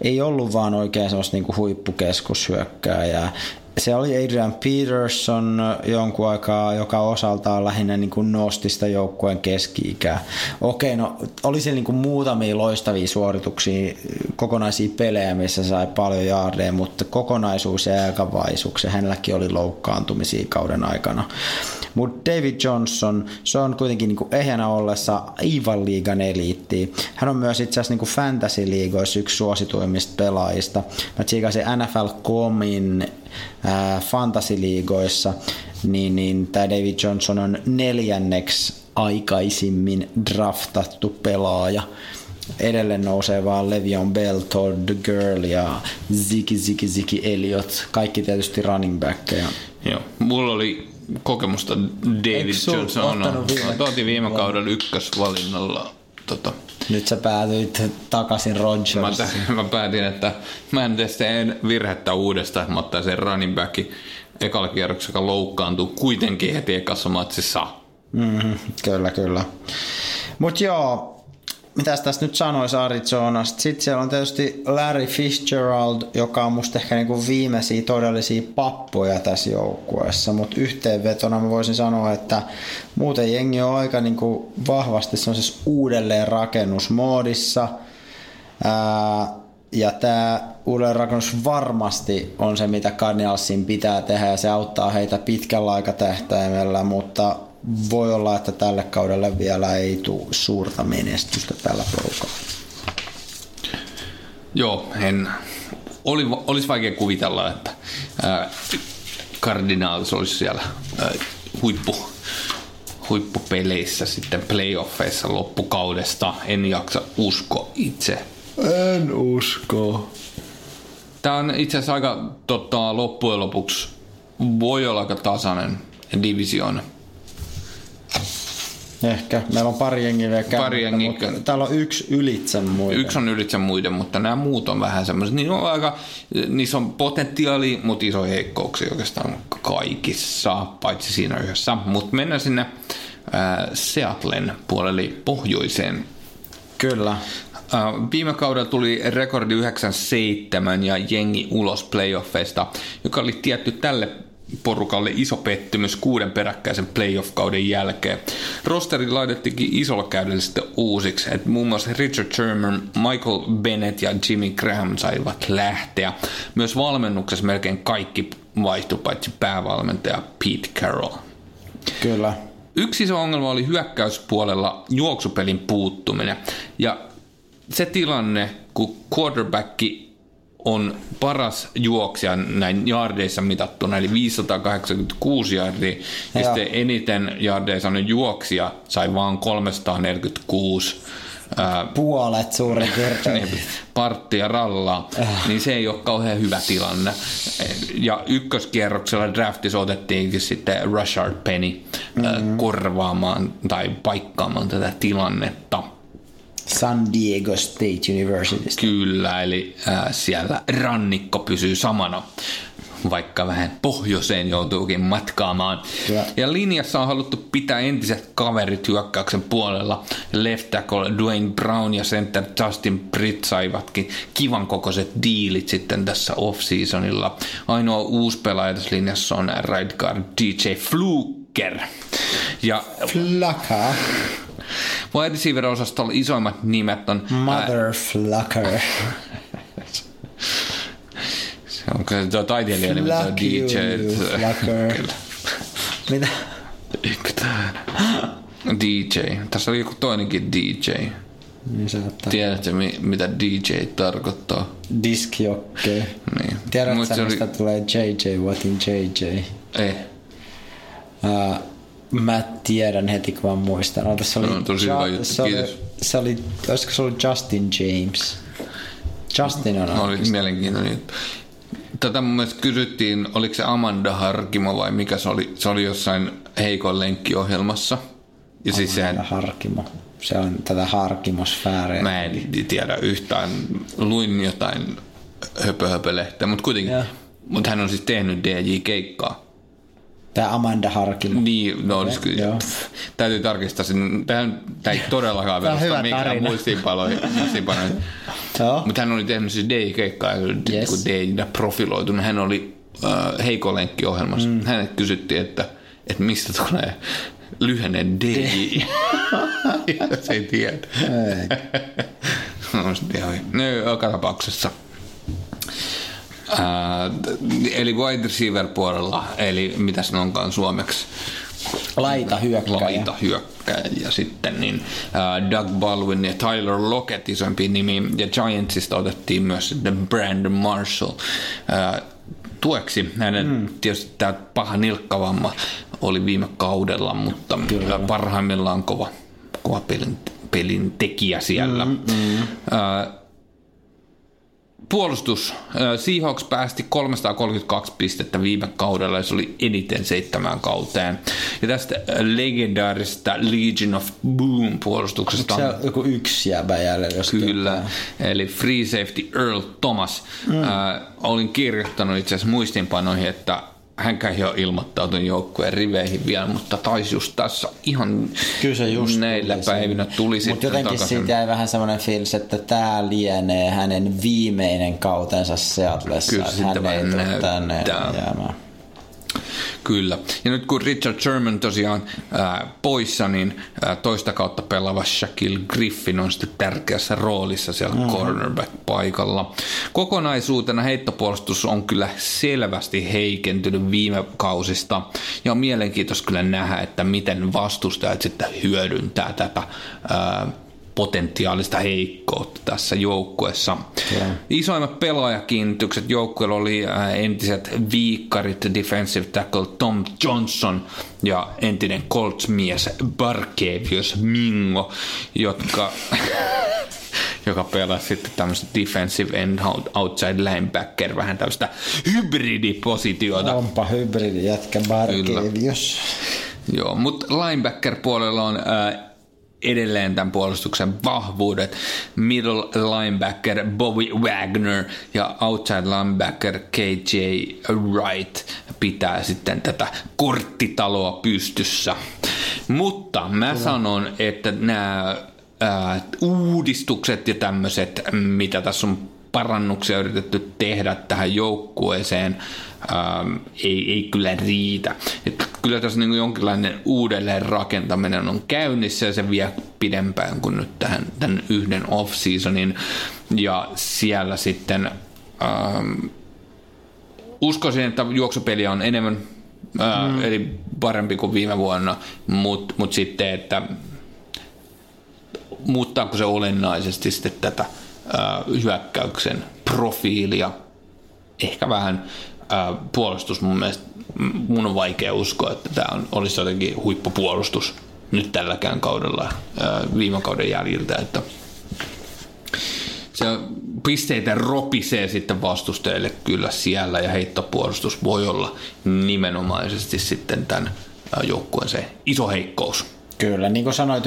ei ollut vaan oikein semmoista niinku huippukeskushyökkääjää. Se oli Adrian Peterson jonkun aikaa, joka osaltaan lähinnä niin kuin nosti sitä joukkueen keski-ikää. Okei, no oli siellä niin kuin muutamia loistavia suorituksia, kokonaisia pelejä, missä sai paljon jaardeja, mutta kokonaisuus ja aika vaisuksi. Hänelläkin oli loukkaantumisia kauden aikana. Mutta David Johnson, se on kuitenkin niinku ehjänä ollessa aivan liigan eliitti. Hän on myös itse asiassa niinku fantasy-liigoissa yksi suosituimmista pelaajista. Mä tsiikasin NFL.comin äh, fantasy-liigoissa, niin, niin tämä David Johnson on neljänneksi aikaisimmin draftattu pelaaja edelleen nousee vaan Levion Bell, Todd Girl ja Ziki Ziki Ziki Elliot. Kaikki tietysti running backkejä. Joo, mulla oli kokemusta David Johnson. ottanut viime- Viime... Otin viime kaudella ykkösvalinnalla. Tota, Nyt sä päätyit takaisin mä, Rodgers. t- mä päätin, että mä en tee sitä virhettä uudestaan, mä ottaisin running backin ekalla kierroksella, joka loukkaantuu kuitenkin heti ekassa matsissa. Mm-hmm, kyllä, kyllä. Mutta joo, mitäs tässä nyt sanoisi Arizonasta? Sitten siellä on tietysti Larry Fitzgerald, joka on musta ehkä niinku viimeisiä todellisia pappoja tässä joukkueessa, mutta yhteenvetona mä voisin sanoa, että muuten jengi on aika niinku vahvasti semmoisessa uudelleen rakennusmoodissa. Ää, ja tämä uudelleenrakennus varmasti on se, mitä Cardinalsin pitää tehdä ja se auttaa heitä pitkällä aikatähtäimellä, mutta voi olla, että tälle kaudelle vielä ei tule suurta menestystä tällä porukalla. Joo, en, oli, olisi vaikea kuvitella, että ää, Cardinals olisi siellä ää, huippu, huippupeleissä sitten playoffeissa loppukaudesta. En jaksa usko itse. En usko. Tämä on itse asiassa aika tota, loppujen lopuksi voi olla aika tasainen divisioona. Ehkä. Meillä on pari jengiä vielä käymättä, Pari jengiä mutta Täällä on yksi ylitse muiden. Yksi on ylitse muiden, mutta nämä muut on vähän semmoiset, niin on aika, niissä on potentiaali, mutta iso heikkouksia oikeastaan kaikissa, paitsi siinä yhdessä. Mutta mennään sinne ää, Seattlen puolelle, eli pohjoiseen. Kyllä. Ää, viime kaudella tuli rekordi 97 ja jengi ulos playoffeista, joka oli tietty tälle porukalle iso pettymys kuuden peräkkäisen playoff-kauden jälkeen. Rosteri laitettikin isolla käydellä sitten uusiksi, että muun muassa Richard Sherman, Michael Bennett ja Jimmy Graham saivat lähteä. Myös valmennuksessa melkein kaikki vaihtui, paitsi päävalmentaja Pete Carroll. Kyllä. Yksi iso ongelma oli hyökkäyspuolella juoksupelin puuttuminen. Ja se tilanne, kun quarterbacki on paras juoksija näin jardeissa mitattuna, eli 586 jardia, ja Joo. sitten eniten jardeja saanut juoksija sai vaan 346 ää, Puolet suurin piirtein. niin, parttia rallaa, niin se ei ole kauhean hyvä tilanne. Ja ykköskierroksella draftissa otettiinkin sitten Rashard Penny mm-hmm. korvaamaan tai paikkaamaan tätä tilannetta. San Diego State University. Kyllä, eli äh, siellä rannikko pysyy samana. vaikka vähän pohjoiseen joutuukin matkaamaan. Kyllä. Ja linjassa on haluttu pitää entiset kaverit hyökkäyksen puolella. Left tackle Dwayne Brown ja center Justin Britt saivatkin kivan kokoiset diilit sitten tässä off-seasonilla. Ainoa uusi pelaaja tässä linjassa on right guard DJ Fluker. Ja Flaka. wide receiver-osastolla isoimmat nimet on... ää, Motherflucker. se on kyllä tuo taiteilija nimi, tuo DJ. Kyllä. Mitä? Eikö tää? DJ. Tässä oli joku toinenkin DJ. Niin saattaa. Tiedätkö, mi- mitä DJ tarkoittaa? Diskjokke. Niin. Tiedätkö se oli- mistä tulee JJ Wattin JJ? Ei. Mä tiedän heti, kun mä muistan. Ota, se oli, on tosi hyvä juttu, se oli, se oli, olisiko se ollut Justin James? Justin on Oli artisti. mielenkiintoinen juttu. Tätä mun mielestä kysyttiin, oliko se Amanda Harkimo vai mikä se oli. Se oli jossain heikon lenkkiohjelmassa. Ja siis sehän, Harkimo. Se on tätä harkimosfääriä. mä en tiedä yhtään, luin jotain höpö-höpö-lehteä, mutta kuitenkin. Mutta hän on siis tehnyt DJ-keikkaa. Tää Amanda Harkimo. Niin, no olisi kyllä. joo. Pff, täytyy tarkistaa sen. Tähän tämä ei todellakaan perusta mikään. Joo. Mutta hän oli tehnyt siis DJ-keikkaa, Yes. kun DJ profiloitunut. Hän oli äh, heikolenkkiohjelmassa. Mm. Hänet kysyttiin, että, että mistä tulee lyhenne DJ. ja se ei tiedä. no, no, joka tapauksessa. Äh, eli wide receiver puolella, eli mitäs ne onkaan suomeksi? Laita hyökkäjä. laita hyökkäjä sitten, niin äh, Doug Baldwin ja Tyler Lockett isompia nimiä, ja Giantsista otettiin myös sitten Brandon Marshall äh, tueksi. Hänen mm. tietysti tämä paha nilkkavamma oli viime kaudella, mutta Kyllä. parhaimmillaan kova, kova pelin, pelin tekijä siellä. Mm, mm. Äh, Puolustus. Seahawks päästi 332 pistettä viime kaudella ja se oli eniten seitsemään kauteen. Ja tästä legendaarisesta Legion of Boom puolustuksesta Se on joku yksi jäbä jäljellä. Kyllä, eli free safety Earl Thomas. Mm. Äh, olin kirjoittanut itse asiassa muistinpanoihin, että hänkään ei ole ilmoittautunut joukkueen riveihin vielä, mutta taisi just tässä ihan Kyllä se just näillä tuli päivinä tuli Mutta sitten jotenkin takaisin. siitä jäi vähän semmoinen fiilis, että tämä lienee hänen viimeinen kautensa Seatlessa. Kyllä hän ei tule tänne jäämään. Kyllä. Ja nyt kun Richard Sherman tosiaan ää, poissa, niin ää, toista kautta pelaava Shaquille Griffin on sitten tärkeässä roolissa siellä mm-hmm. cornerback-paikalla. Kokonaisuutena heittopuolustus on kyllä selvästi heikentynyt viime kausista. Ja on mielenkiintoista kyllä nähdä, että miten vastustajat sitten hyödyntää tätä ää, potentiaalista heikkoutta tässä joukkueessa. Isoimmat pelaajakiinnitykset joukkueella oli äh, entiset viikkarit, defensive tackle Tom Johnson ja entinen Colts-mies Barkevius Mingo, jotka joka pelasi sitten tämmöistä defensive end out- outside linebacker, vähän tämmöistä hybridipositiota. Onpa hybridi jätkä Barkevius. Joo, mutta linebacker-puolella on ää, edelleen tämän puolustuksen vahvuudet. Middle linebacker Bobby Wagner ja outside linebacker KJ Wright pitää sitten tätä korttitaloa pystyssä. Mutta mä sanon, että nämä uudistukset ja tämmöiset, mitä tässä on parannuksia yritetty tehdä tähän joukkueeseen, ähm, ei, ei kyllä riitä. Et kyllä tässä niin jonkinlainen uudelleen rakentaminen on käynnissä ja se vie pidempään kuin nyt tähän, tämän yhden off-seasonin. Ja siellä sitten ähm, uskoisin, että juoksupeliä on enemmän, ää, mm. eli parempi kuin viime vuonna, mutta mut sitten, että muuttaako se olennaisesti sitten tätä hyökkäyksen profiilia, ehkä vähän ää, puolustus mun mielestä, mun on vaikea uskoa, että tämä on, olisi jotenkin huippupuolustus nyt tälläkään kaudella ää, viime kauden jäljiltä, että se pisteitä ropisee sitten vastustajille kyllä siellä ja heittopuolustus voi olla nimenomaisesti sitten tämän joukkueen se iso heikkous. Kyllä, niin kuin sanoit,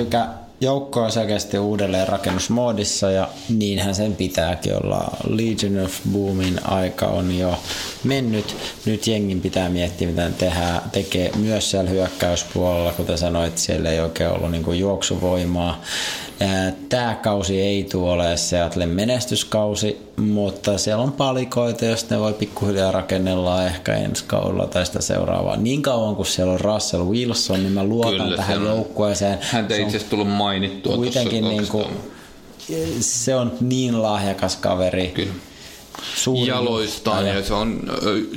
joukko on selkeästi uudelleen rakennusmoodissa ja niinhän sen pitääkin olla. Legion of Boomin aika on jo mennyt. Nyt jengin pitää miettiä, mitä ne tehdään, tekee myös siellä hyökkäyspuolella. Kuten sanoit, siellä ei oikein ollut niin juoksuvoimaa. Tämä kausi ei tule ole Seattlen menestyskausi, mutta siellä on palikoita, jos ne voi pikkuhiljaa rakennella ehkä ensi kaudella tai sitä seuraavaa. Niin kauan kuin siellä on Russell Wilson, niin mä luotan Kyllä, tähän joukkueeseen. Häntä Se ei itse asiassa tullut mainittua kuitenkin tuossa niin kuin, se on niin lahjakas kaveri. Kyllä. Jaloistaan ja se on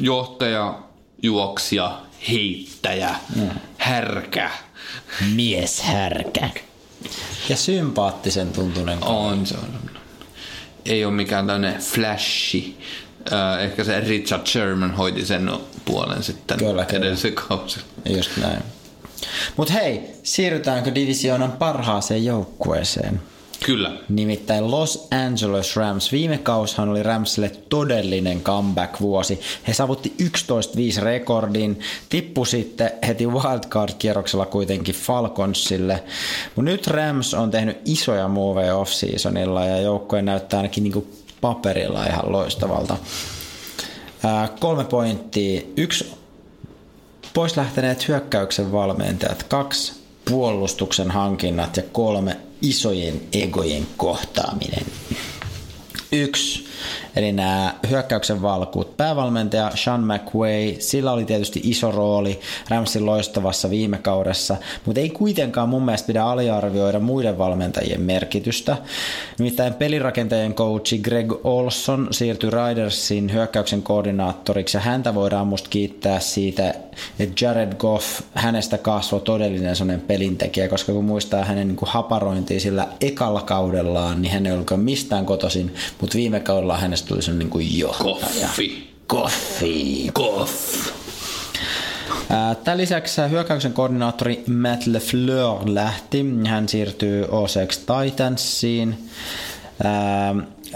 johtaja, juoksija, heittäjä, härkä. mieshärkä. Ja sympaattisen tuntunen kaveri. On se on. Ei ole mikään tämmöinen flashi. Äh, ehkä se Richard Sherman hoiti sen puolen sitten Kyllä, kyllä. edellisen kausi. Just näin. Mutta hei, siirrytäänkö divisioonan parhaaseen joukkueeseen? Kyllä. Nimittäin Los Angeles Rams. Viime kaushan oli Ramsille todellinen comeback-vuosi. He saavutti 11-5 rekordin, tippu sitten heti wildcard-kierroksella kuitenkin Falconsille. Mutta nyt Rams on tehnyt isoja moveja off-seasonilla ja joukkue näyttää ainakin niinku paperilla ihan loistavalta. Ää, kolme pointtia. Yksi pois lähteneet hyökkäyksen valmentajat, kaksi puolustuksen hankinnat ja kolme isojen egojen kohtaaminen. Yksi, eli nämä hyökkäyksen valkuut. Päävalmentaja Sean McWay, sillä oli tietysti iso rooli Ramsin loistavassa viime kaudessa, mutta ei kuitenkaan mun mielestä pidä aliarvioida muiden valmentajien merkitystä. Nimittäin pelirakentajien coachi Greg Olson siirtyi Ridersin hyökkäyksen koordinaattoriksi ja häntä voidaan musta kiittää siitä, että Jared Goff, hänestä kasvoi todellinen sellainen pelintekijä, koska kun muistaa hänen niin haparointia sillä ekalla kaudellaan, niin hän ei ollutkaan mistään kotoisin, mutta viime kaudella hänestä tuli sellainen niin kuin johtaja. Koffi. Koffi. Koff. Tämän lisäksi hyökkäyksen koordinaattori Matt LeFleur lähti. Hän siirtyy OSX Titansiin.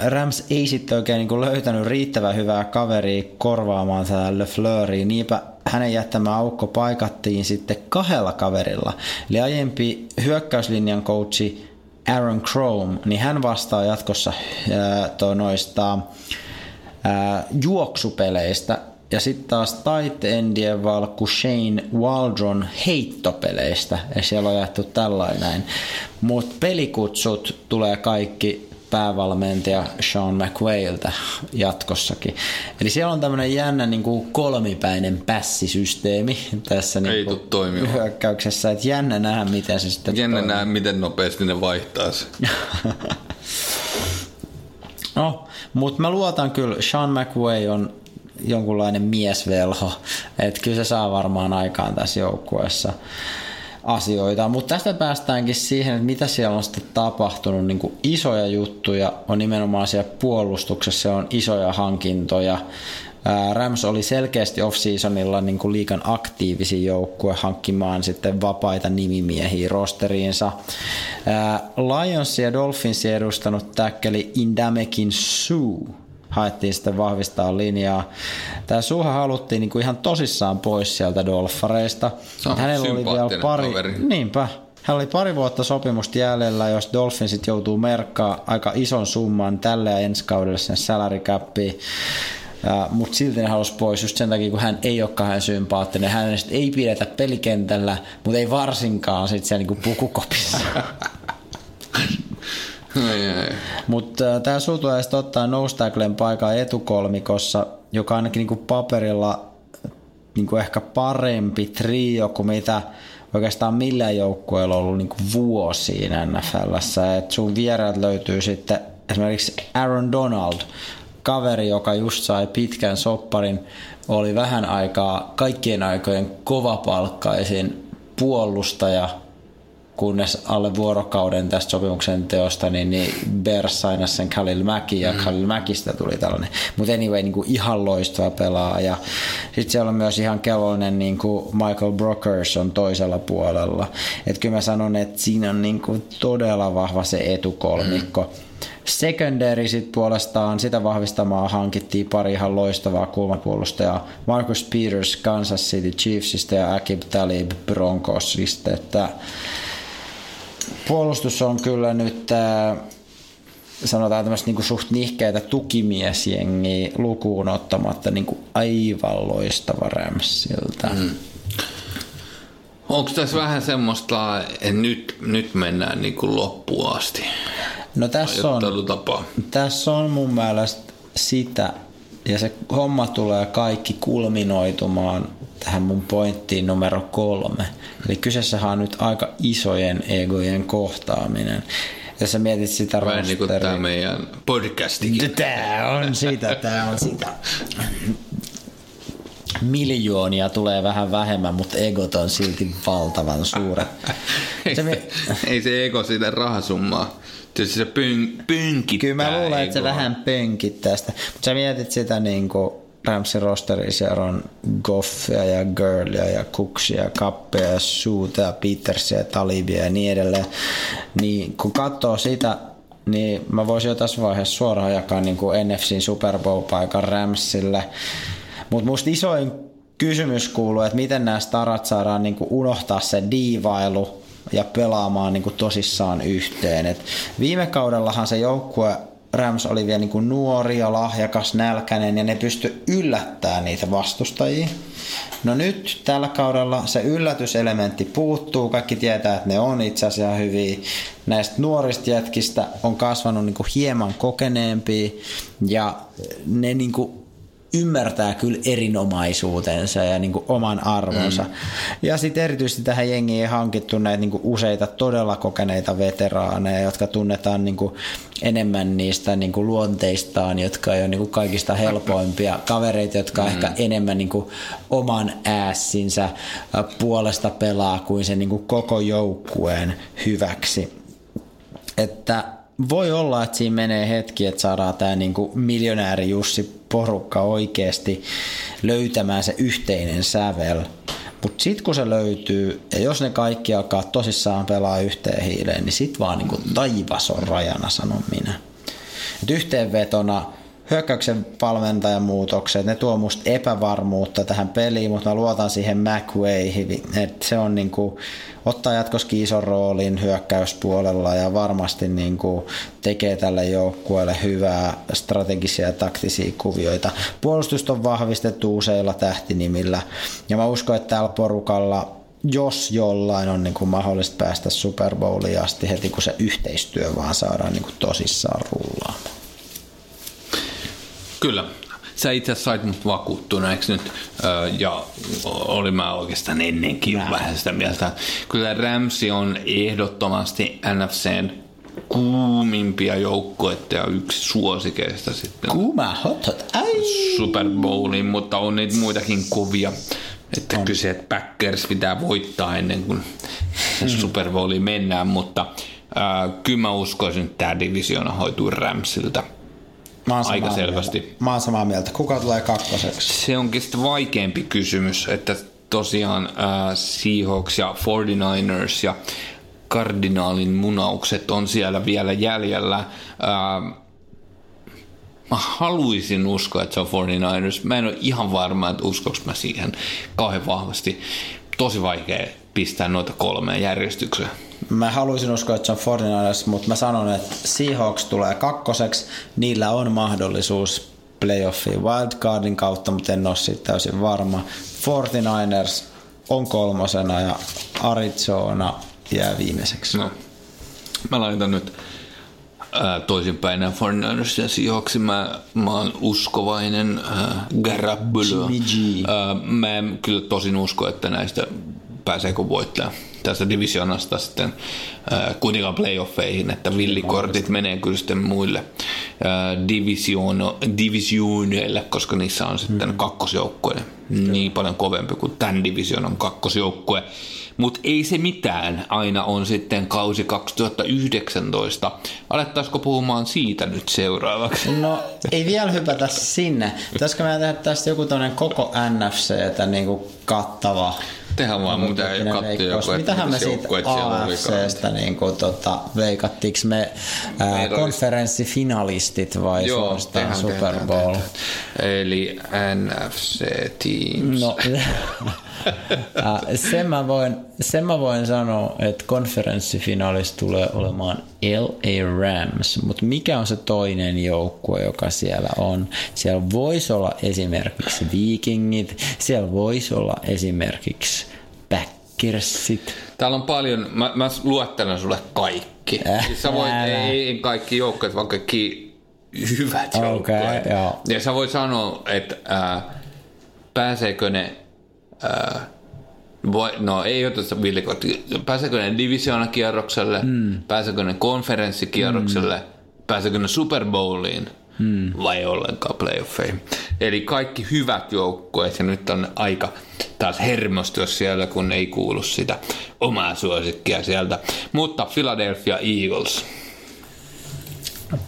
Rams ei sitten oikein niin löytänyt riittävän hyvää kaveria korvaamaan tätä LeFleuria, niinpä hänen jättämä aukko paikattiin sitten kahdella kaverilla. Eli aiempi hyökkäyslinjan coachi Aaron Chrome, niin hän vastaa jatkossa ää, noista ää, juoksupeleistä ja sitten taas tight endien valkku Shane Waldron heittopeleistä. Ja siellä on jaettu tällainen. Mutta pelikutsut tulee kaikki päävalmentaja Sean McWayltä jatkossakin. Eli siellä on tämmöinen jännä niin kuin kolmipäinen pässisysteemi tässä niin toimimaan. hyökkäyksessä. Että jännä nähdä, miten se sitten Jännä toimii. nähdä, miten nopeasti ne vaihtaa se. No, mutta mä luotan kyllä, Sean McWay on jonkunlainen miesvelho, että kyllä se saa varmaan aikaan tässä joukkueessa asioita. Mutta tästä päästäänkin siihen, että mitä siellä on sitten tapahtunut. Niin isoja juttuja on nimenomaan siellä puolustuksessa, on isoja hankintoja. Rams oli selkeästi off-seasonilla niin kuin liikan aktiivisin joukkue hankkimaan sitten vapaita nimimiehiä rosteriinsa. Lions ja Dolphinsin edustanut täkkeli Indamekin Sue haettiin sitten vahvistaa linjaa. Tämä Suha haluttiin niin kuin ihan tosissaan pois sieltä Dolfareista. Hänellä oli vielä pari, kaveri. niinpä, hän oli pari vuotta sopimusta jäljellä, jos Dolphinsit joutuu merkkaa aika ison summan tälle ja ensi kaudelle sen salary capiin. Mutta silti ne halusi pois just sen takia, kun hän ei ole kauhean sympaattinen. Hänestä ei pidetä pelikentällä, mutta ei varsinkaan sit siellä niinku pukukopissa. Mutta tämä suu tulee sitten ottaa nose tacklen paikan etukolmikossa, joka ainakin niinku paperilla niinku ehkä parempi trio kuin mitä oikeastaan millään joukkueella ollut niinku vuosiin NFLssä. Et sun vieraat löytyy sitten esimerkiksi Aaron Donald, kaveri, joka just sai pitkän sopparin, oli vähän aikaa kaikkien aikojen kovapalkkaisin puolustaja – kunnes alle vuorokauden tästä sopimuksen teosta, niin, niin Bears sainasi sen Khalil Mäki ja mm. Khalil Mäkistä tuli tällainen. Mutta anyway, niin kuin ihan loistava pelaaja. Sitten siellä on myös ihan kellollinen niin kuin Michael Brokers on toisella puolella. Että kyllä mä sanon, että siinä on niin kuin todella vahva se etukolmikko. Mm. Secondary sit puolestaan sitä vahvistamaan hankittiin pari ihan loistavaa kulmapuolustajaa. Marcus Peters Kansas City Chiefsista ja Akib Talib Broncosista. Että puolustus on kyllä nyt äh, sanotaan tämmöistä niinku suht nihkeitä tukimiesjengiä lukuun ottamatta niinku aivan loistava Ramsilta. Mm. Onko tässä vähän semmoista, että nyt, nyt mennään niin kuin loppuun asti? No tässä on, tässä on mun mielestä sitä, ja se homma tulee kaikki kulminoitumaan tähän mun pointtiin numero kolme. Eli kyseessähän on nyt aika isojen egojen kohtaaminen. Jos sä mietit sitä Vähän niin kuin rosteria- tämä meidän podcastikin. Tää on sitä, tää on sitä. Miljoonia tulee vähän vähemmän, mutta egot on silti valtavan suuret. Ei Se ei se ego sitä rahasummaa. Tietysti se pön, pönkittää Kyllä mä luulen, että se vähän pönkittää sitä. Mutta sä mietit sitä niin kuin Ramsin rosteri, siellä on Goffia ja Girlia ja Cooksia ja Kappia ja Suuta ja Petersia ja Talibia ja niin edelleen. Niin kun katsoo sitä, niin mä voisin jo tässä vaiheessa suoraan jakaa niin kuin NFCn Super Bowl-paikan Ramsille. Mutta musta isoin kysymys kuuluu, että miten nämä starat saadaan niin kuin unohtaa se diivailu ja pelaamaan niin kuin tosissaan yhteen. Et viime kaudellahan se joukkue Rams oli vielä niin kuin nuori ja lahjakas, nälkäinen ja ne pysty yllättämään niitä vastustajia. No nyt tällä kaudella se yllätyselementti puuttuu. Kaikki tietää, että ne on itse asiassa hyviä. Näistä nuorista jätkistä on kasvanut niin kuin hieman kokeneempia ja ne niin kuin ymmärtää kyllä erinomaisuutensa ja niin kuin oman arvonsa. Mm. Ja sitten erityisesti tähän jengiin ei hankittu näitä niin kuin useita todella kokeneita veteraaneja, jotka tunnetaan niin kuin enemmän niistä niin kuin luonteistaan, jotka ole niin kuin kaikista helpoimpia kavereita, jotka mm. ehkä enemmän niin kuin oman äässinsä puolesta pelaa kuin sen niin kuin koko joukkueen hyväksi. Että voi olla, että siinä menee hetki, että saadaan tämä niinku miljonääri Jussi porukka oikeasti löytämään se yhteinen sävel. Mutta sitten kun se löytyy, ja jos ne kaikki alkaa tosissaan pelaa yhteen hiileen, niin sit vaan niinku taivas on rajana, sanon minä. Et yhteenvetona hyökkäyksen valmentajan muutokset, ne tuo musta epävarmuutta tähän peliin, mutta mä luotan siihen McWayhin, että se on niinku, ottaa jatkoskin ison roolin hyökkäyspuolella ja varmasti niinku tekee tälle joukkueelle hyvää strategisia ja taktisia kuvioita. Puolustusta on vahvistettu useilla tähtinimillä ja mä uskon, että tällä porukalla jos jollain on niin kuin mahdollista päästä Super Bowliin asti heti, kun se yhteistyö vaan saadaan niin kuin tosissaan rullaamaan. Kyllä. Sä itse asiassa sait mut vakuuttuneeksi nyt, ja oli mä oikeastaan ennenkin Mä. vähän sitä mieltä. Kyllä Ramsi on ehdottomasti NFCn kuumimpia joukkoita ja yksi suosikeista sitten Kuuma hot hot. Ai. Super Bowliin, mutta on niitä muitakin kovia. Että on. kyse, että Packers pitää voittaa ennen kuin mm. Super Bowliin mennään, mutta äh, kyllä mä uskoisin, että tämä divisiona hoituu Ramsilta. Mä oon Aika selvästi. Mieltä. Mä oon samaa mieltä. Kuka tulee kakkoseksi? Se onkin sitten vaikeampi kysymys, että tosiaan äh, Seahawks ja 49ers ja kardinaalin munaukset on siellä vielä jäljellä. Äh, mä haluaisin uskoa, että se on 49ers. Mä en ole ihan varma, että uskoks mä siihen kauhean vahvasti. Tosi vaikea pistää noita kolmeen järjestykseen. Mä haluaisin uskoa, että se on 49ers, mutta mä sanon, että Seahawks tulee kakkoseksi. Niillä on mahdollisuus playoffiin wildcardin kautta, mutta en ole siitä täysin varma. 49ers on kolmosena ja Arizona jää viimeiseksi. No, mä laitan nyt ää, toisinpäin nämä 49ers ja Seahawks. Mä, mä oon uskovainen ää, Garoppolo. Mä en kyllä tosin usko, että näistä pääseekö voittaa tästä divisionasta sitten ää, kuitenkaan playoffeihin, että villikortit menee kyllä sitten muille ää, divisiono, divisioneille, koska niissä on sitten mm. kakkosjoukkue niin paljon kovempi kuin tämän divisionan kakkosjoukkue. Mutta ei se mitään, aina on sitten kausi 2019. Alettaisiko puhumaan siitä nyt seuraavaksi? No ei vielä hypätä sinne. Pitäisikö meidän tehdä tästä joku tämmöinen koko NFCtä niin kuin kattava Tehän vaan, mitä ei Tyyppinen katso veikkaus. joku, että Mitähän me siitä. AFCstä niin kuin, tota, veikattiinko me ää, konferenssifinalistit vai suorastaan tehdään, Super Bowl? tehdään. Eli NFC Teams. No, Äh, sen, mä voin, sen mä voin sanoa, että konferenssifinaalissa tulee olemaan LA Rams, mutta mikä on se toinen joukkue, joka siellä on? Siellä voisi olla esimerkiksi Vikingit, siellä voisi olla esimerkiksi Packersit. Täällä on paljon, mä, mä luettelen sulle kaikki. Äh, siis sä voit, ei, ei kaikki joukkueet, vaan kaikki hyvät Okei, joukkueet. Ja sä voit sanoa, että äh, pääseekö ne, voi, no ei oteta villikot, pääseekö ne divisioonakierrokselle, mm. pääseekö ne konferenssikierrokselle, mm. pääseekö ne Super Bowliin mm. vai ollenkaan playoffeihin. Eli kaikki hyvät joukkueet ja nyt on aika taas hermostua siellä, kun ei kuulu sitä omaa suosikkia sieltä. Mutta Philadelphia Eagles,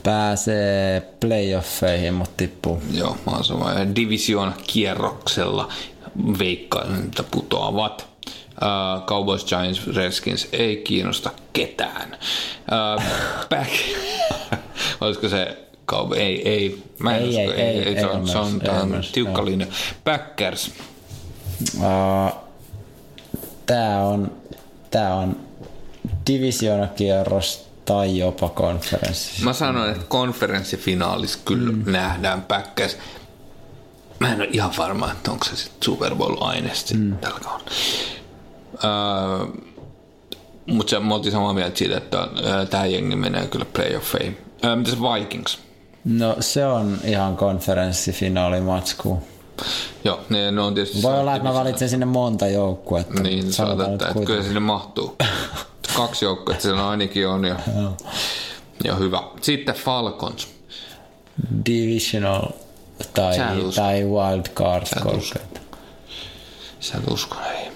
Pääsee playoffeihin, mutta tippuu. joo, mä oon sama. Division kierroksella veikkaan, että putoavat. Uh, Cowboys, Giants, Redskins ei kiinnosta ketään. Uh, back. Olisiko se Cowboy? Ei, ei. Mä en Ei, usko, ei, ei, ei se ole on, se on, ei myös, tiukka linja. Packers. Uh, tää on, tää on divisioonakierros tai jopa konferenssi. Mä sanoin, että konferenssifinaalissa kyllä mm. nähdään Packers. Mä en ole ihan varma, että onko se sitten Super Bowl-aineesta mm. tällä kaudella. Öö, mutta me oltiin samaa mieltä siitä, että öö, tämä jengi menee kyllä playoffeihin. Öö, mitäs Vikings? No se on ihan konferenssifinaalimatsku. Joo, ne, ne on tietysti... Voi olla, että mä valitsen sinne monta joukkuetta. Niin, sanotaan, että, että kyllä kuitenkin. sinne mahtuu. Kaksi joukkoa, siellä ainakin on ja, ja hyvä. Sitten Falcons. Divisional tai, tai wild card. Sä et usko, ei.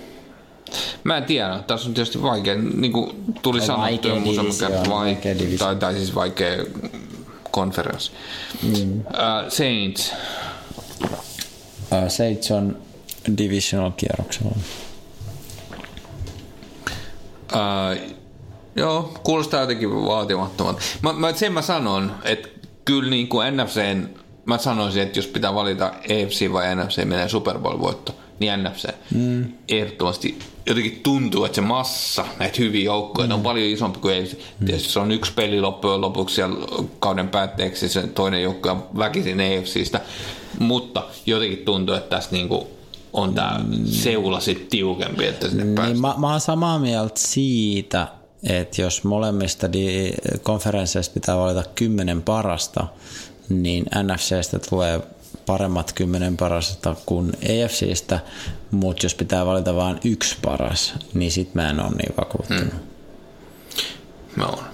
Mä en tiedä, tässä on tietysti vaikea, niin kuin tuli No, sanottu vaikea vaikea tai, tai siis vaikea konferenssi. Mm. Uh, Saints, Uh, Saints on divisional kierroksella. uh, joo, kuulostaa jotenkin vaatimattomalta. Mä, mä, sen mä sanon, että kyllä niin kuin NFCn, mä sanoisin, että jos pitää valita AFC vai NFC, menee Super Bowl-voitto, niin NFC. Mm. Ehdottomasti jotenkin tuntuu, että se massa näitä hyviä joukkoja mm. on paljon isompi kuin AFC. Mm. Tietysti se on yksi peli loppujen lopuksi siellä kauden päätteeksi, se toinen joukko on väkisin AFCstä, mutta jotenkin tuntuu, että tässä niinku on tämä seula sitten tiukempi, että sinne mm. Niin päästään. mä, mä oon samaa mieltä siitä, että jos molemmista di- konferensseista pitää valita kymmenen parasta, niin NFCstä tulee paremmat kymmenen parasta kuin EFCstä, mutta jos pitää valita vain yksi paras, niin sit mä en ole niin vakuuttunut. Mä oon.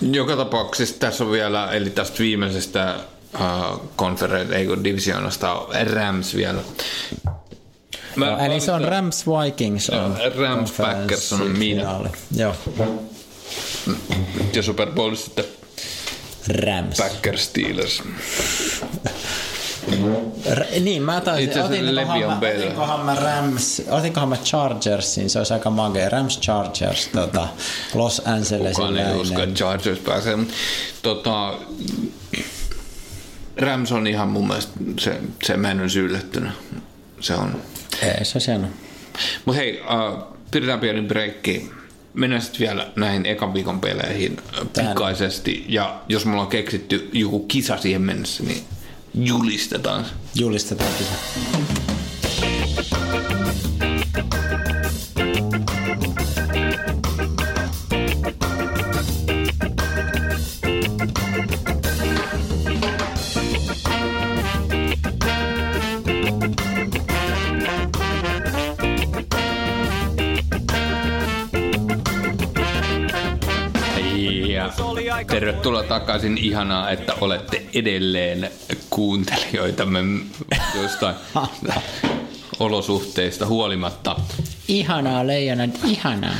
Joka tapauksessa tässä on vielä, eli tästä viimeisestä uh, konferen, ei kun divisioonasta on Rams vielä. Mä No, eli se on Rams Vikings on Rams Packers on minä. Joo, Ja Super Bowl sitten Rams. Packers Steelers. R- niin, mä taisin, Itse otinkohan, Le'Veon mä, otinkohan mä Rams, otinkohan mä Chargersin, se olisi aika magea. Rams Chargers, tota, Los Angelesin Kukaan ei usko, läinen. että Chargers pääsee. Mut Tota, Rams on ihan mun mielestä, se, se mä en olisi yllättynyt. Se on. Ei, se on. Mutta hei, uh, pidetään pieni breikki. Mennään sitten vielä näihin ekan viikon peleihin äh, Tähän. pikaisesti. Ja jos mulla on keksitty joku kisa siihen mennessä, niin julistetaan. Julistetaan kisa. Tervetuloa takaisin. Ihanaa, että olette edelleen kuuntelijoitamme jostain olosuhteista huolimatta. Ihanaa, leijonat, ihanaa.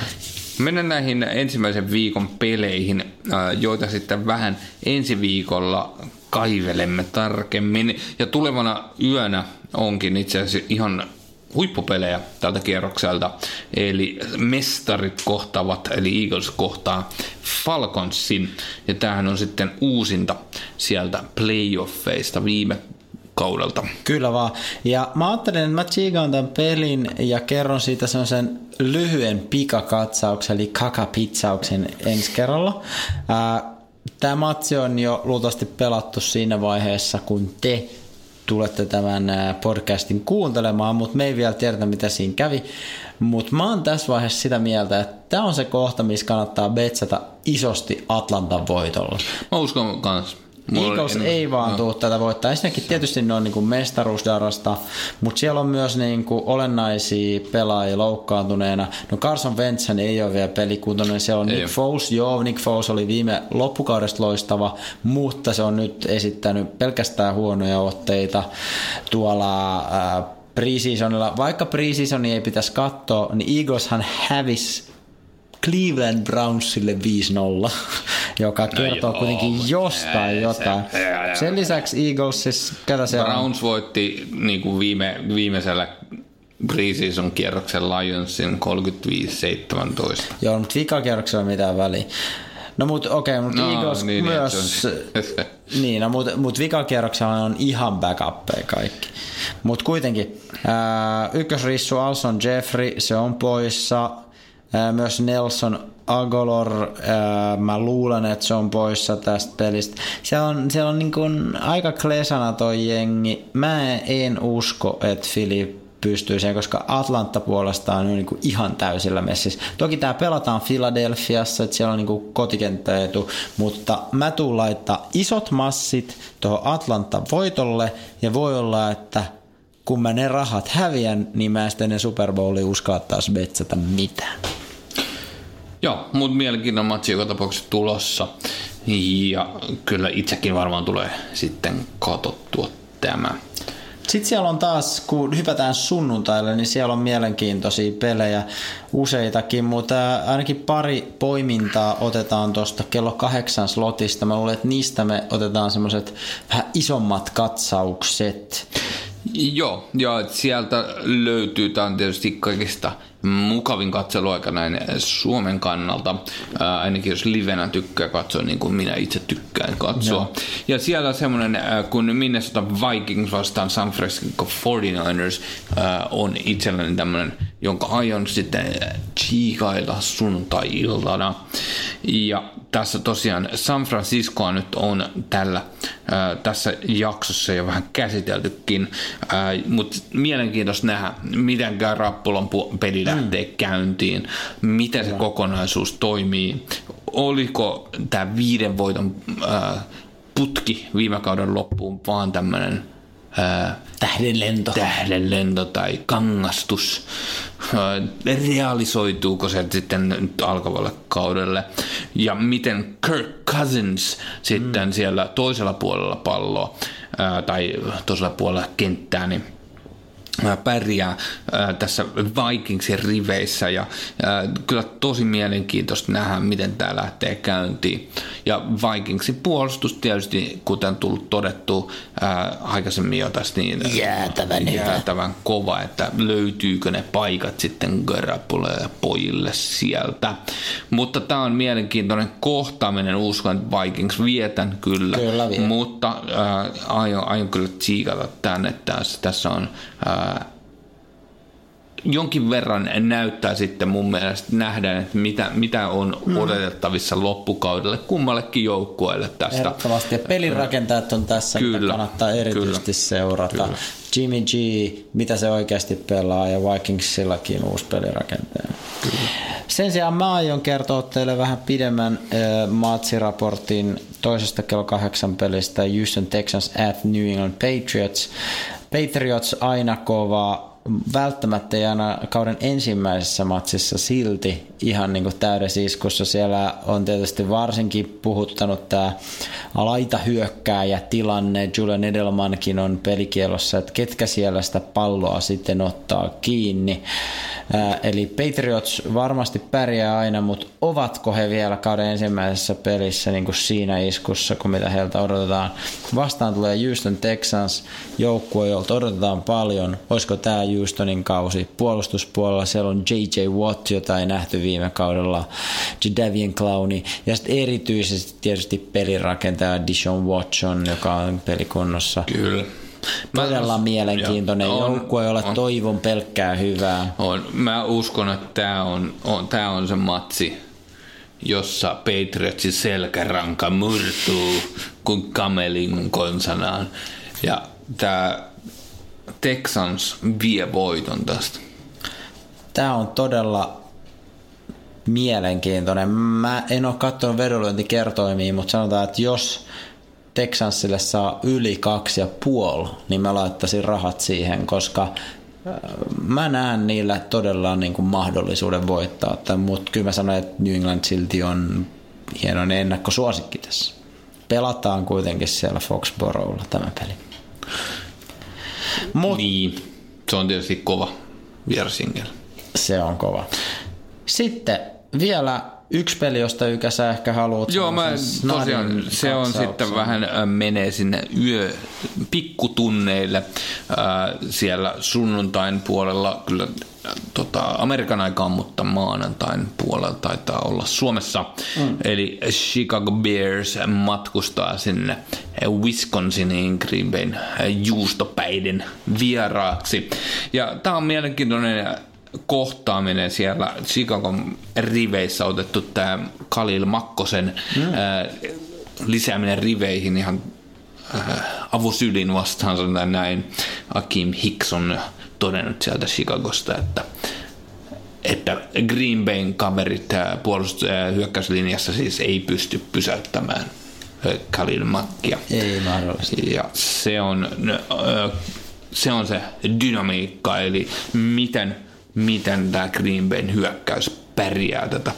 Mennään näihin ensimmäisen viikon peleihin, ää, joita sitten vähän ensi viikolla kaivelemme tarkemmin. Ja tulevana yönä onkin itse asiassa ihan huippupelejä tältä kierrokselta. Eli mestarit kohtaavat, eli Eagles kohtaa Falconsin. Ja tämähän on sitten uusinta sieltä playoffeista viime kaudelta. Kyllä vaan. Ja mä ajattelin, että mä tsiigaan tämän pelin ja kerron siitä sen lyhyen pikakatsauksen, eli kakapitsauksen ensi kerralla. Tämä matsi on jo luultavasti pelattu siinä vaiheessa, kun te tulette tämän podcastin kuuntelemaan, mutta me ei vielä tiedetä, mitä siinä kävi. Mutta mä oon tässä vaiheessa sitä mieltä, että tämä on se kohta, missä kannattaa betsata isosti Atlantan voitolla. Mä uskon kans. Eagles en, ei vaan no. tule tätä voittaa. Ensinnäkin tietysti ne on niin mestaruusdarasta, mutta siellä on myös niin kuin olennaisia pelaajia loukkaantuneena. No Carson Wentz ei ole vielä pelikuntoinen. Siellä on ei Nick ole. Foles. Joo, Nick Foles oli viime loppukaudesta loistava, mutta se on nyt esittänyt pelkästään huonoja otteita tuolla äh, preseasonilla. Vaikka preseasonia ei pitäisi katsoa, niin Eagleshan hävisi Cleveland Brownsille 5-0, joka no kertoo no kuitenkin jostain ei, jotain. Se, Sen lisäksi Eagles, siis ketä se Browns on? voitti niin kuin viime, viimeisellä preseason kierroksen Lionsin 35-17. Joo, mutta vikakierroksella mitään väliä. No mut okei, okay, mutta no, Eagles niin, niin myös... Niin, niin no, mutta mut vikakierroksella on ihan backuppeja kaikki. Mutta kuitenkin, ää, ykkösrissu Alson Jeffrey, se on poissa myös Nelson Agolor, mä luulen, että se on poissa tästä pelistä. Siellä on, siellä on niin kuin aika klesana toi jengi. Mä en usko, että Filip pystyy siihen, koska Atlanta puolestaan on niin kuin ihan täysillä messissä. Toki tämä pelataan Filadelfiassa, että siellä on niin kotikenttäetu, mutta mä tuun laittaa isot massit tuohon Atlanta voitolle ja voi olla, että kun mä ne rahat häviän, niin mä en sitten ne Super Bowli uskalla taas betsata mitään. Joo, mutta mielenkiintoinen matsi joka tapauksessa tulossa. Ja kyllä itsekin varmaan tulee sitten katottua tämä. Sitten siellä on taas, kun hypätään sunnuntaille, niin siellä on mielenkiintoisia pelejä useitakin, mutta ainakin pari poimintaa otetaan tuosta kello kahdeksan slotista. Mä luulen, että niistä me otetaan semmoiset vähän isommat katsaukset. Joo, ja sieltä löytyy, tämä on tietysti kaikista mukavin katseluaika näin Suomen kannalta, ää, ainakin jos livenä tykkää katsoa niin kuin minä itse tykkään katsoa. Joo. Ja siellä semmoinen, kun Minnesota Vikings vastaan San Francisco 49ers ää, on itselläni tämmöinen, jonka aion sitten chiikailla sunnuntai-iltana. Ja tässä tosiaan San Franciscoa nyt on tällä ää, tässä jaksossa jo vähän käsiteltykin, mutta mielenkiintoista nähdä, miten Rappulon peli lähtee mm. käyntiin, miten se kokonaisuus toimii, oliko tämä viiden voiton ää, putki viime kauden loppuun vaan tämmöinen tähdenlento. tähdenlento tai kangastus. Realisoituuko se sitten nyt alkavalle kaudelle? Ja miten Kirk Cousins sitten mm. siellä toisella puolella palloa tai toisella puolella kenttää, niin pärjää tässä Vikingsin riveissä ja kyllä tosi mielenkiintoista nähdä, miten tämä lähtee käyntiin. Ja Vikingsin puolustus tietysti, kuten tullut todettu aikaisemmin jo tästä, niin jäätävän, jäätävän kova, että löytyykö ne paikat sitten Garapule ja pojille sieltä. Mutta tämä on mielenkiintoinen kohtaaminen, uskon, että Vikings vietän kyllä, kyllä vie. mutta äh, aion, aion kyllä tsiikata tänne, että tässä, tässä on äh, jonkin verran näyttää sitten mun mielestä nähdään, että mitä, mitä on mm. odotettavissa loppukaudelle kummallekin joukkueelle tästä. Ehdottomasti. Ja pelirakentajat on tässä, kyllä, mitä kannattaa erityisesti kyllä, seurata. Kyllä. Jimmy G, mitä se oikeasti pelaa, ja Vikingsillakin uusi pelirakentaja. Kyllä. Sen sijaan mä aion kertoa teille vähän pidemmän äh, maatsiraportin toisesta kello kahdeksan pelistä Houston Texans at New England Patriots. Patriots aina kova, välttämättä ei aina kauden ensimmäisessä matsissa silti ihan niin täydessä iskussa. Siellä on tietysti varsinkin puhuttanut tämä laita hyökkääjä tilanne. Julian Edelmankin on pelikielossa, että ketkä siellä sitä palloa sitten ottaa kiinni. Eli Patriots varmasti pärjää aina, mutta ovatko he vielä kauden ensimmäisessä pelissä niin kuin siinä iskussa, kun mitä heiltä odotetaan? Vastaan tulee Houston Texans, joukkue, jolta odotetaan paljon. Olisiko tämä Houstonin kausi? Puolustuspuolella siellä on J.J. Watt, jota ei nähty viime kaudella, Jadavian Clowni ja sitten erityisesti tietysti pelirakentaja Dishon Watson, joka on pelikunnossa. Kyllä. Mä- Todella mielenkiintoinen Joo, on- joukkue, jolle on. toivon pelkkää hyvää. On. Mä uskon, että tämä on, on, tää on se matsi, jossa Patriotsin selkäranka murtuu kuin kamelin konsanaan. Ja tämä Texans vie voiton tästä. Tämä on todella mielenkiintoinen. Mä en ole katsonut vedonlyöntikertoimia, mutta sanotaan, että jos Texansille saa yli kaksi ja puoli, niin mä laittaisin rahat siihen, koska äh, mä näen niillä todella niin kuin mahdollisuuden voittaa, mutta kyllä mä sanoin, että New England silti on hienoinen ennakkosuosikki tässä. Pelataan kuitenkin siellä Foxboroughlla tämä peli. Mut Niin, se on tietysti kova vierasingel. Se on kova. Sitten vielä yksi peli, josta Ykä sä ehkä haluat Joo, mä tosiaan, se on sitten vähän äh, menee sinne yö pikkutunneille äh, siellä sunnuntain puolella, kyllä tota, Amerikan aikaan, mutta maanantain puolella taitaa olla Suomessa. Mm. Eli Chicago Bears matkustaa sinne Wisconsiniin Green Bayn juustopäiden vieraaksi. Ja tämä on mielenkiintoinen kohtaaminen siellä Chicagon riveissä otettu tämä Khalil Makkosen mm. ää, lisääminen riveihin ihan äh, avosylin vastaan sanotaan näin. Akim Hicks on todennut sieltä Chicagosta, että että Green Bayn kaverit puolustus- äh, hyökkäyslinjassa siis ei pysty pysäyttämään Khalil Makkia. Ei mahdollisesti. Ja se on, se on se dynamiikka, eli miten, miten tämä Green Bayn hyökkäys pärjää tätä.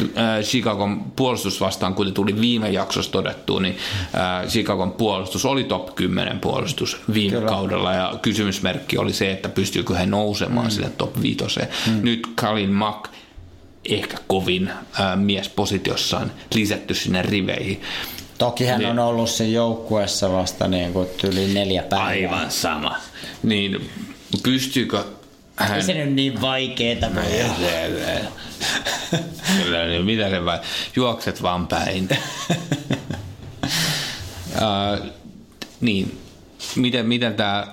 Gr- ö, Chicagon puolustus vastaan, kuten tuli viime jaksossa todettu, niin ö, Chicagon puolustus oli top 10 puolustus viime Kyllä. Kaudella, ja kysymysmerkki oli se, että pystyykö he nousemaan mm. sille top 5. Mm. Nyt Kalin Mack ehkä kovin mies positiossaan lisätty sinne riveihin. Toki hän Niin. on ollut siinä joukkueessa vasta niin kuin yli neljä päivää. Aivan sama. Niin pystyykö hän... Ei se nyt niin vaikeeta voi olla. Kyllä, niin mitä se vai? Juokset vaan päin. uh, niin, miten, miten tämä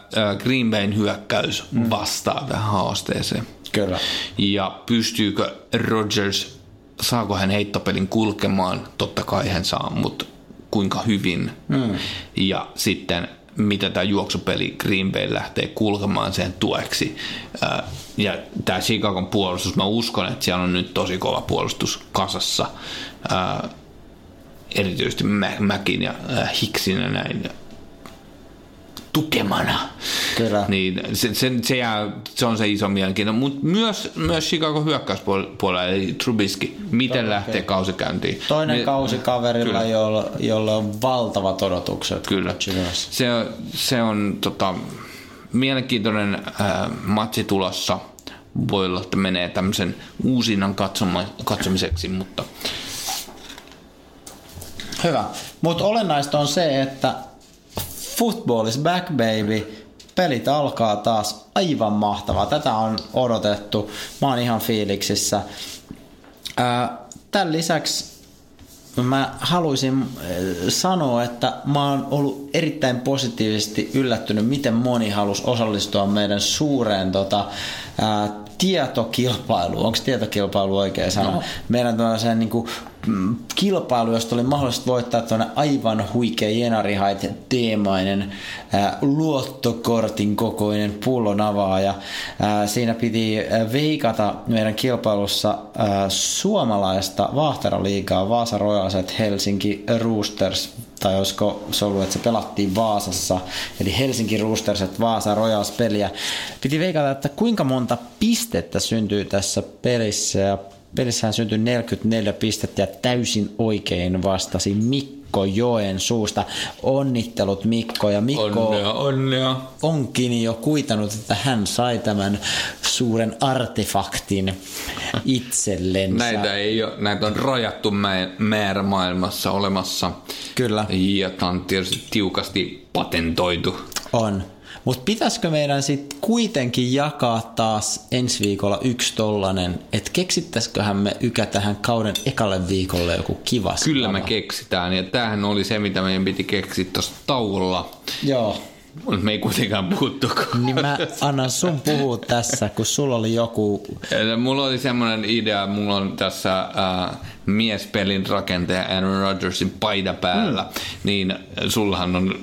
Green Bayn hyökkäys vastaa tähän haasteeseen? Kyllä. Ja pystyykö Rodgers, saako hän heittopelin kulkemaan? Totta kai hän saa, mutta kuinka hyvin? Mm. Ja sitten mitä tämä juoksupeli Green Bay lähtee kulkemaan sen tueksi. Ja tämä Chicagon puolustus, mä uskon, että siellä on nyt tosi kova puolustus kasassa. Erityisesti Mä- Mäkin ja Hicksin ja näin tukemana. Kyllä. Niin se, se, se, jää, se on se iso mielenkiinto. Mutta myös, myös Chicago hyökkäyspuolella, eli Trubisky. Miten lähtee kausi käyntiin? Toinen Me- kausi kaverilla, Kyllä. jolla, jolla on valtavat odotukset. Kyllä. Se, se on tota, mielenkiintoinen ää, matsi tulossa. Voi olla, että menee tämmöisen uusinnan katsoma, katsomiseksi, mutta Hyvä. Mutta olennaista on se, että football is back baby. Pelit alkaa taas aivan mahtavaa. Tätä on odotettu. Mä oon ihan fiiliksissä. Tämän lisäksi mä haluaisin sanoa, että mä oon ollut erittäin positiivisesti yllättynyt, miten moni halusi osallistua meidän suureen tota, ää, tietokilpailuun. Onko tietokilpailu oikea sana? No. Meidän tällaiseen niin kuin, kilpailu, josta oli mahdollista voittaa tuonne aivan huikea Jenarihait teemainen ää, luottokortin kokoinen pullon avaaja. Ää, siinä piti ää, veikata meidän kilpailussa suomalaista Vahteraliigaa Vaasa Royalset Helsinki Roosters tai olisiko se ollut, että se pelattiin Vaasassa, eli Helsinki Roosterset Vaasa Royals peliä. Piti veikata, että kuinka monta pistettä syntyy tässä pelissä, ja pelissähän syntyi 44 pistettä, ja täysin oikein vastasi Mikko Joen suusta. Onnittelut Mikko, ja Mikko onnea, onnea. onkin jo kuitannut, että hän sai tämän suuren artefaktin itsellensä. Näitä, ei ole, näitä on rajattu mä- määrä maailmassa olemassa. Kyllä. Ja tämä on tietysti tiukasti patentoitu. On. Mutta pitäisikö meidän sitten kuitenkin jakaa taas ensi viikolla yksi tollanen, että keksittäisiköhän me ykä tähän kauden ekalle viikolle joku kiva Kyllä me keksitään, ja tämähän oli se, mitä meidän piti keksiä tuossa tauolla. Joo. Mutta me ei kuitenkaan puhuttu. Niin mä annan sun puhua tässä, kun sulla oli joku... Mulla oli semmoinen idea, mulla on tässä äh, miespelin rakentaja Aaron Rodgersin paita päällä, mm. niin sullahan on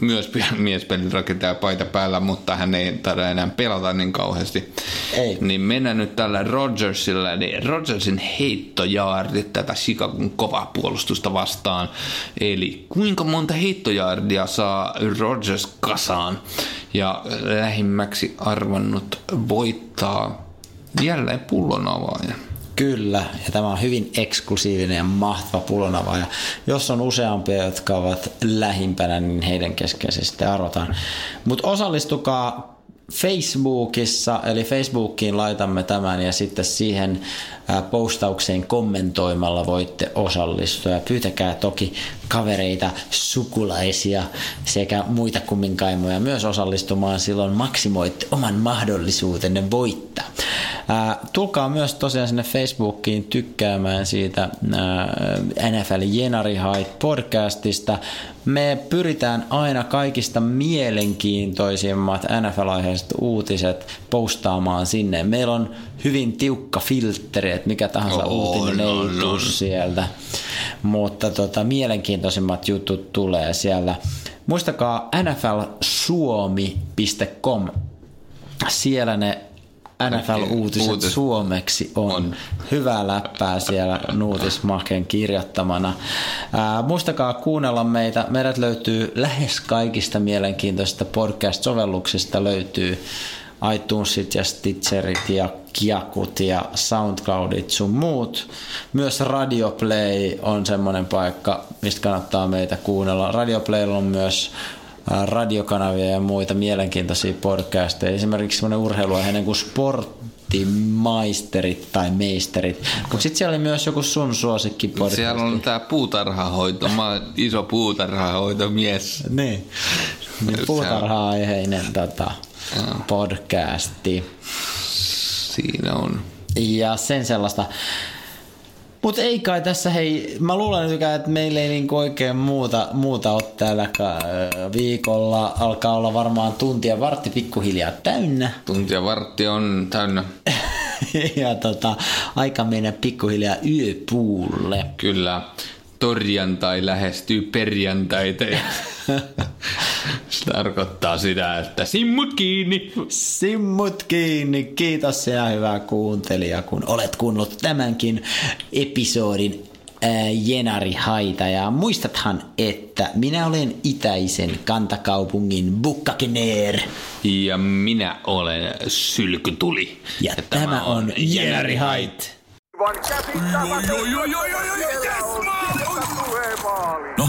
myös miespelin rakentaja paita päällä, mutta hän ei taida enää pelata niin kauheasti. Ei. Niin mennään nyt tällä Rodgersilla, niin Rodgersin heittojaardit tätä Chicagon kovaa puolustusta vastaan. Eli kuinka monta heittojaardia saa Rodgers kasaan? Ja lähimmäksi arvannut voittaa jälleen pullon avaajan. Kyllä, ja tämä on hyvin eksklusiivinen ja mahtava pullonava. Ja jos on useampia, jotka ovat lähimpänä, niin heidän kesken se sitten arvotaan. Mutta osallistukaa Facebookissa, eli Facebookiin laitamme tämän ja sitten siihen postaukseen kommentoimalla voitte osallistua. Ja pyytäkää toki kavereita, sukulaisia sekä muita kumminkaimoja myös osallistumaan, silloin maksimoitte oman mahdollisuutenne voittaa. Tulkaa myös tosiaan sinne Facebookiin tykkäämään siitä NFL Jenari Hait podcastista. Me pyritään aina kaikista mielenkiintoisimmat NFL-aiheiset uutiset postaamaan sinne. Meillä on hyvin tiukka filtteri, että mikä tahansa oh, uutinen no, ei no. sieltä. Mutta tota, mielenkiintoisimmat jutut tulee siellä. Muistakaa nflsuomi.com. Siellä ne NFL-uutiset Uutis. suomeksi on. on. Hyvää läppää siellä Nuutismaken kirjoittamana. Ää, muistakaa kuunnella meitä. Meidät löytyy lähes kaikista mielenkiintoisista podcast-sovelluksista löytyy iTunesit ja Stitcherit ja Kiakut ja Soundcloudit sun muut. Myös Radioplay on semmoinen paikka, mistä kannattaa meitä kuunnella. Radioplaylla on myös radiokanavia ja muita mielenkiintoisia podcasteja. Esimerkiksi semmoinen urheiluaiheinen kuin sporttimaisterit tai meisterit. Mutta sitten siellä oli myös joku sun suosikki podcast. Siellä on tämä puutarhahoito. Mä oon iso puutarhahoitomies. niin. niin puutarha-aiheinen tota, podcasti. Siinä on. Ja sen sellaista. Mutta ei kai tässä, hei, mä luulen nyt, että meillä ei niinku oikein muuta, muuta ole täällä viikolla. Alkaa olla varmaan tuntia vartti pikkuhiljaa täynnä. Tuntia vartti on täynnä. ja tota, aika mennä pikkuhiljaa yöpuulle. Kyllä torjantai lähestyy perjantaita. Se tarkoittaa sitä, että simmut kiinni. Simmut kiinni. Kiitos sinä hyvä kuuntelija, kun olet kuunnellut tämänkin episodin Jenari Haita. Ja muistathan, että minä olen itäisen kantakaupungin Bukkakeneer. Ja minä olen Sylkytuli. Ja, ja tämä on Jenari Hait. No,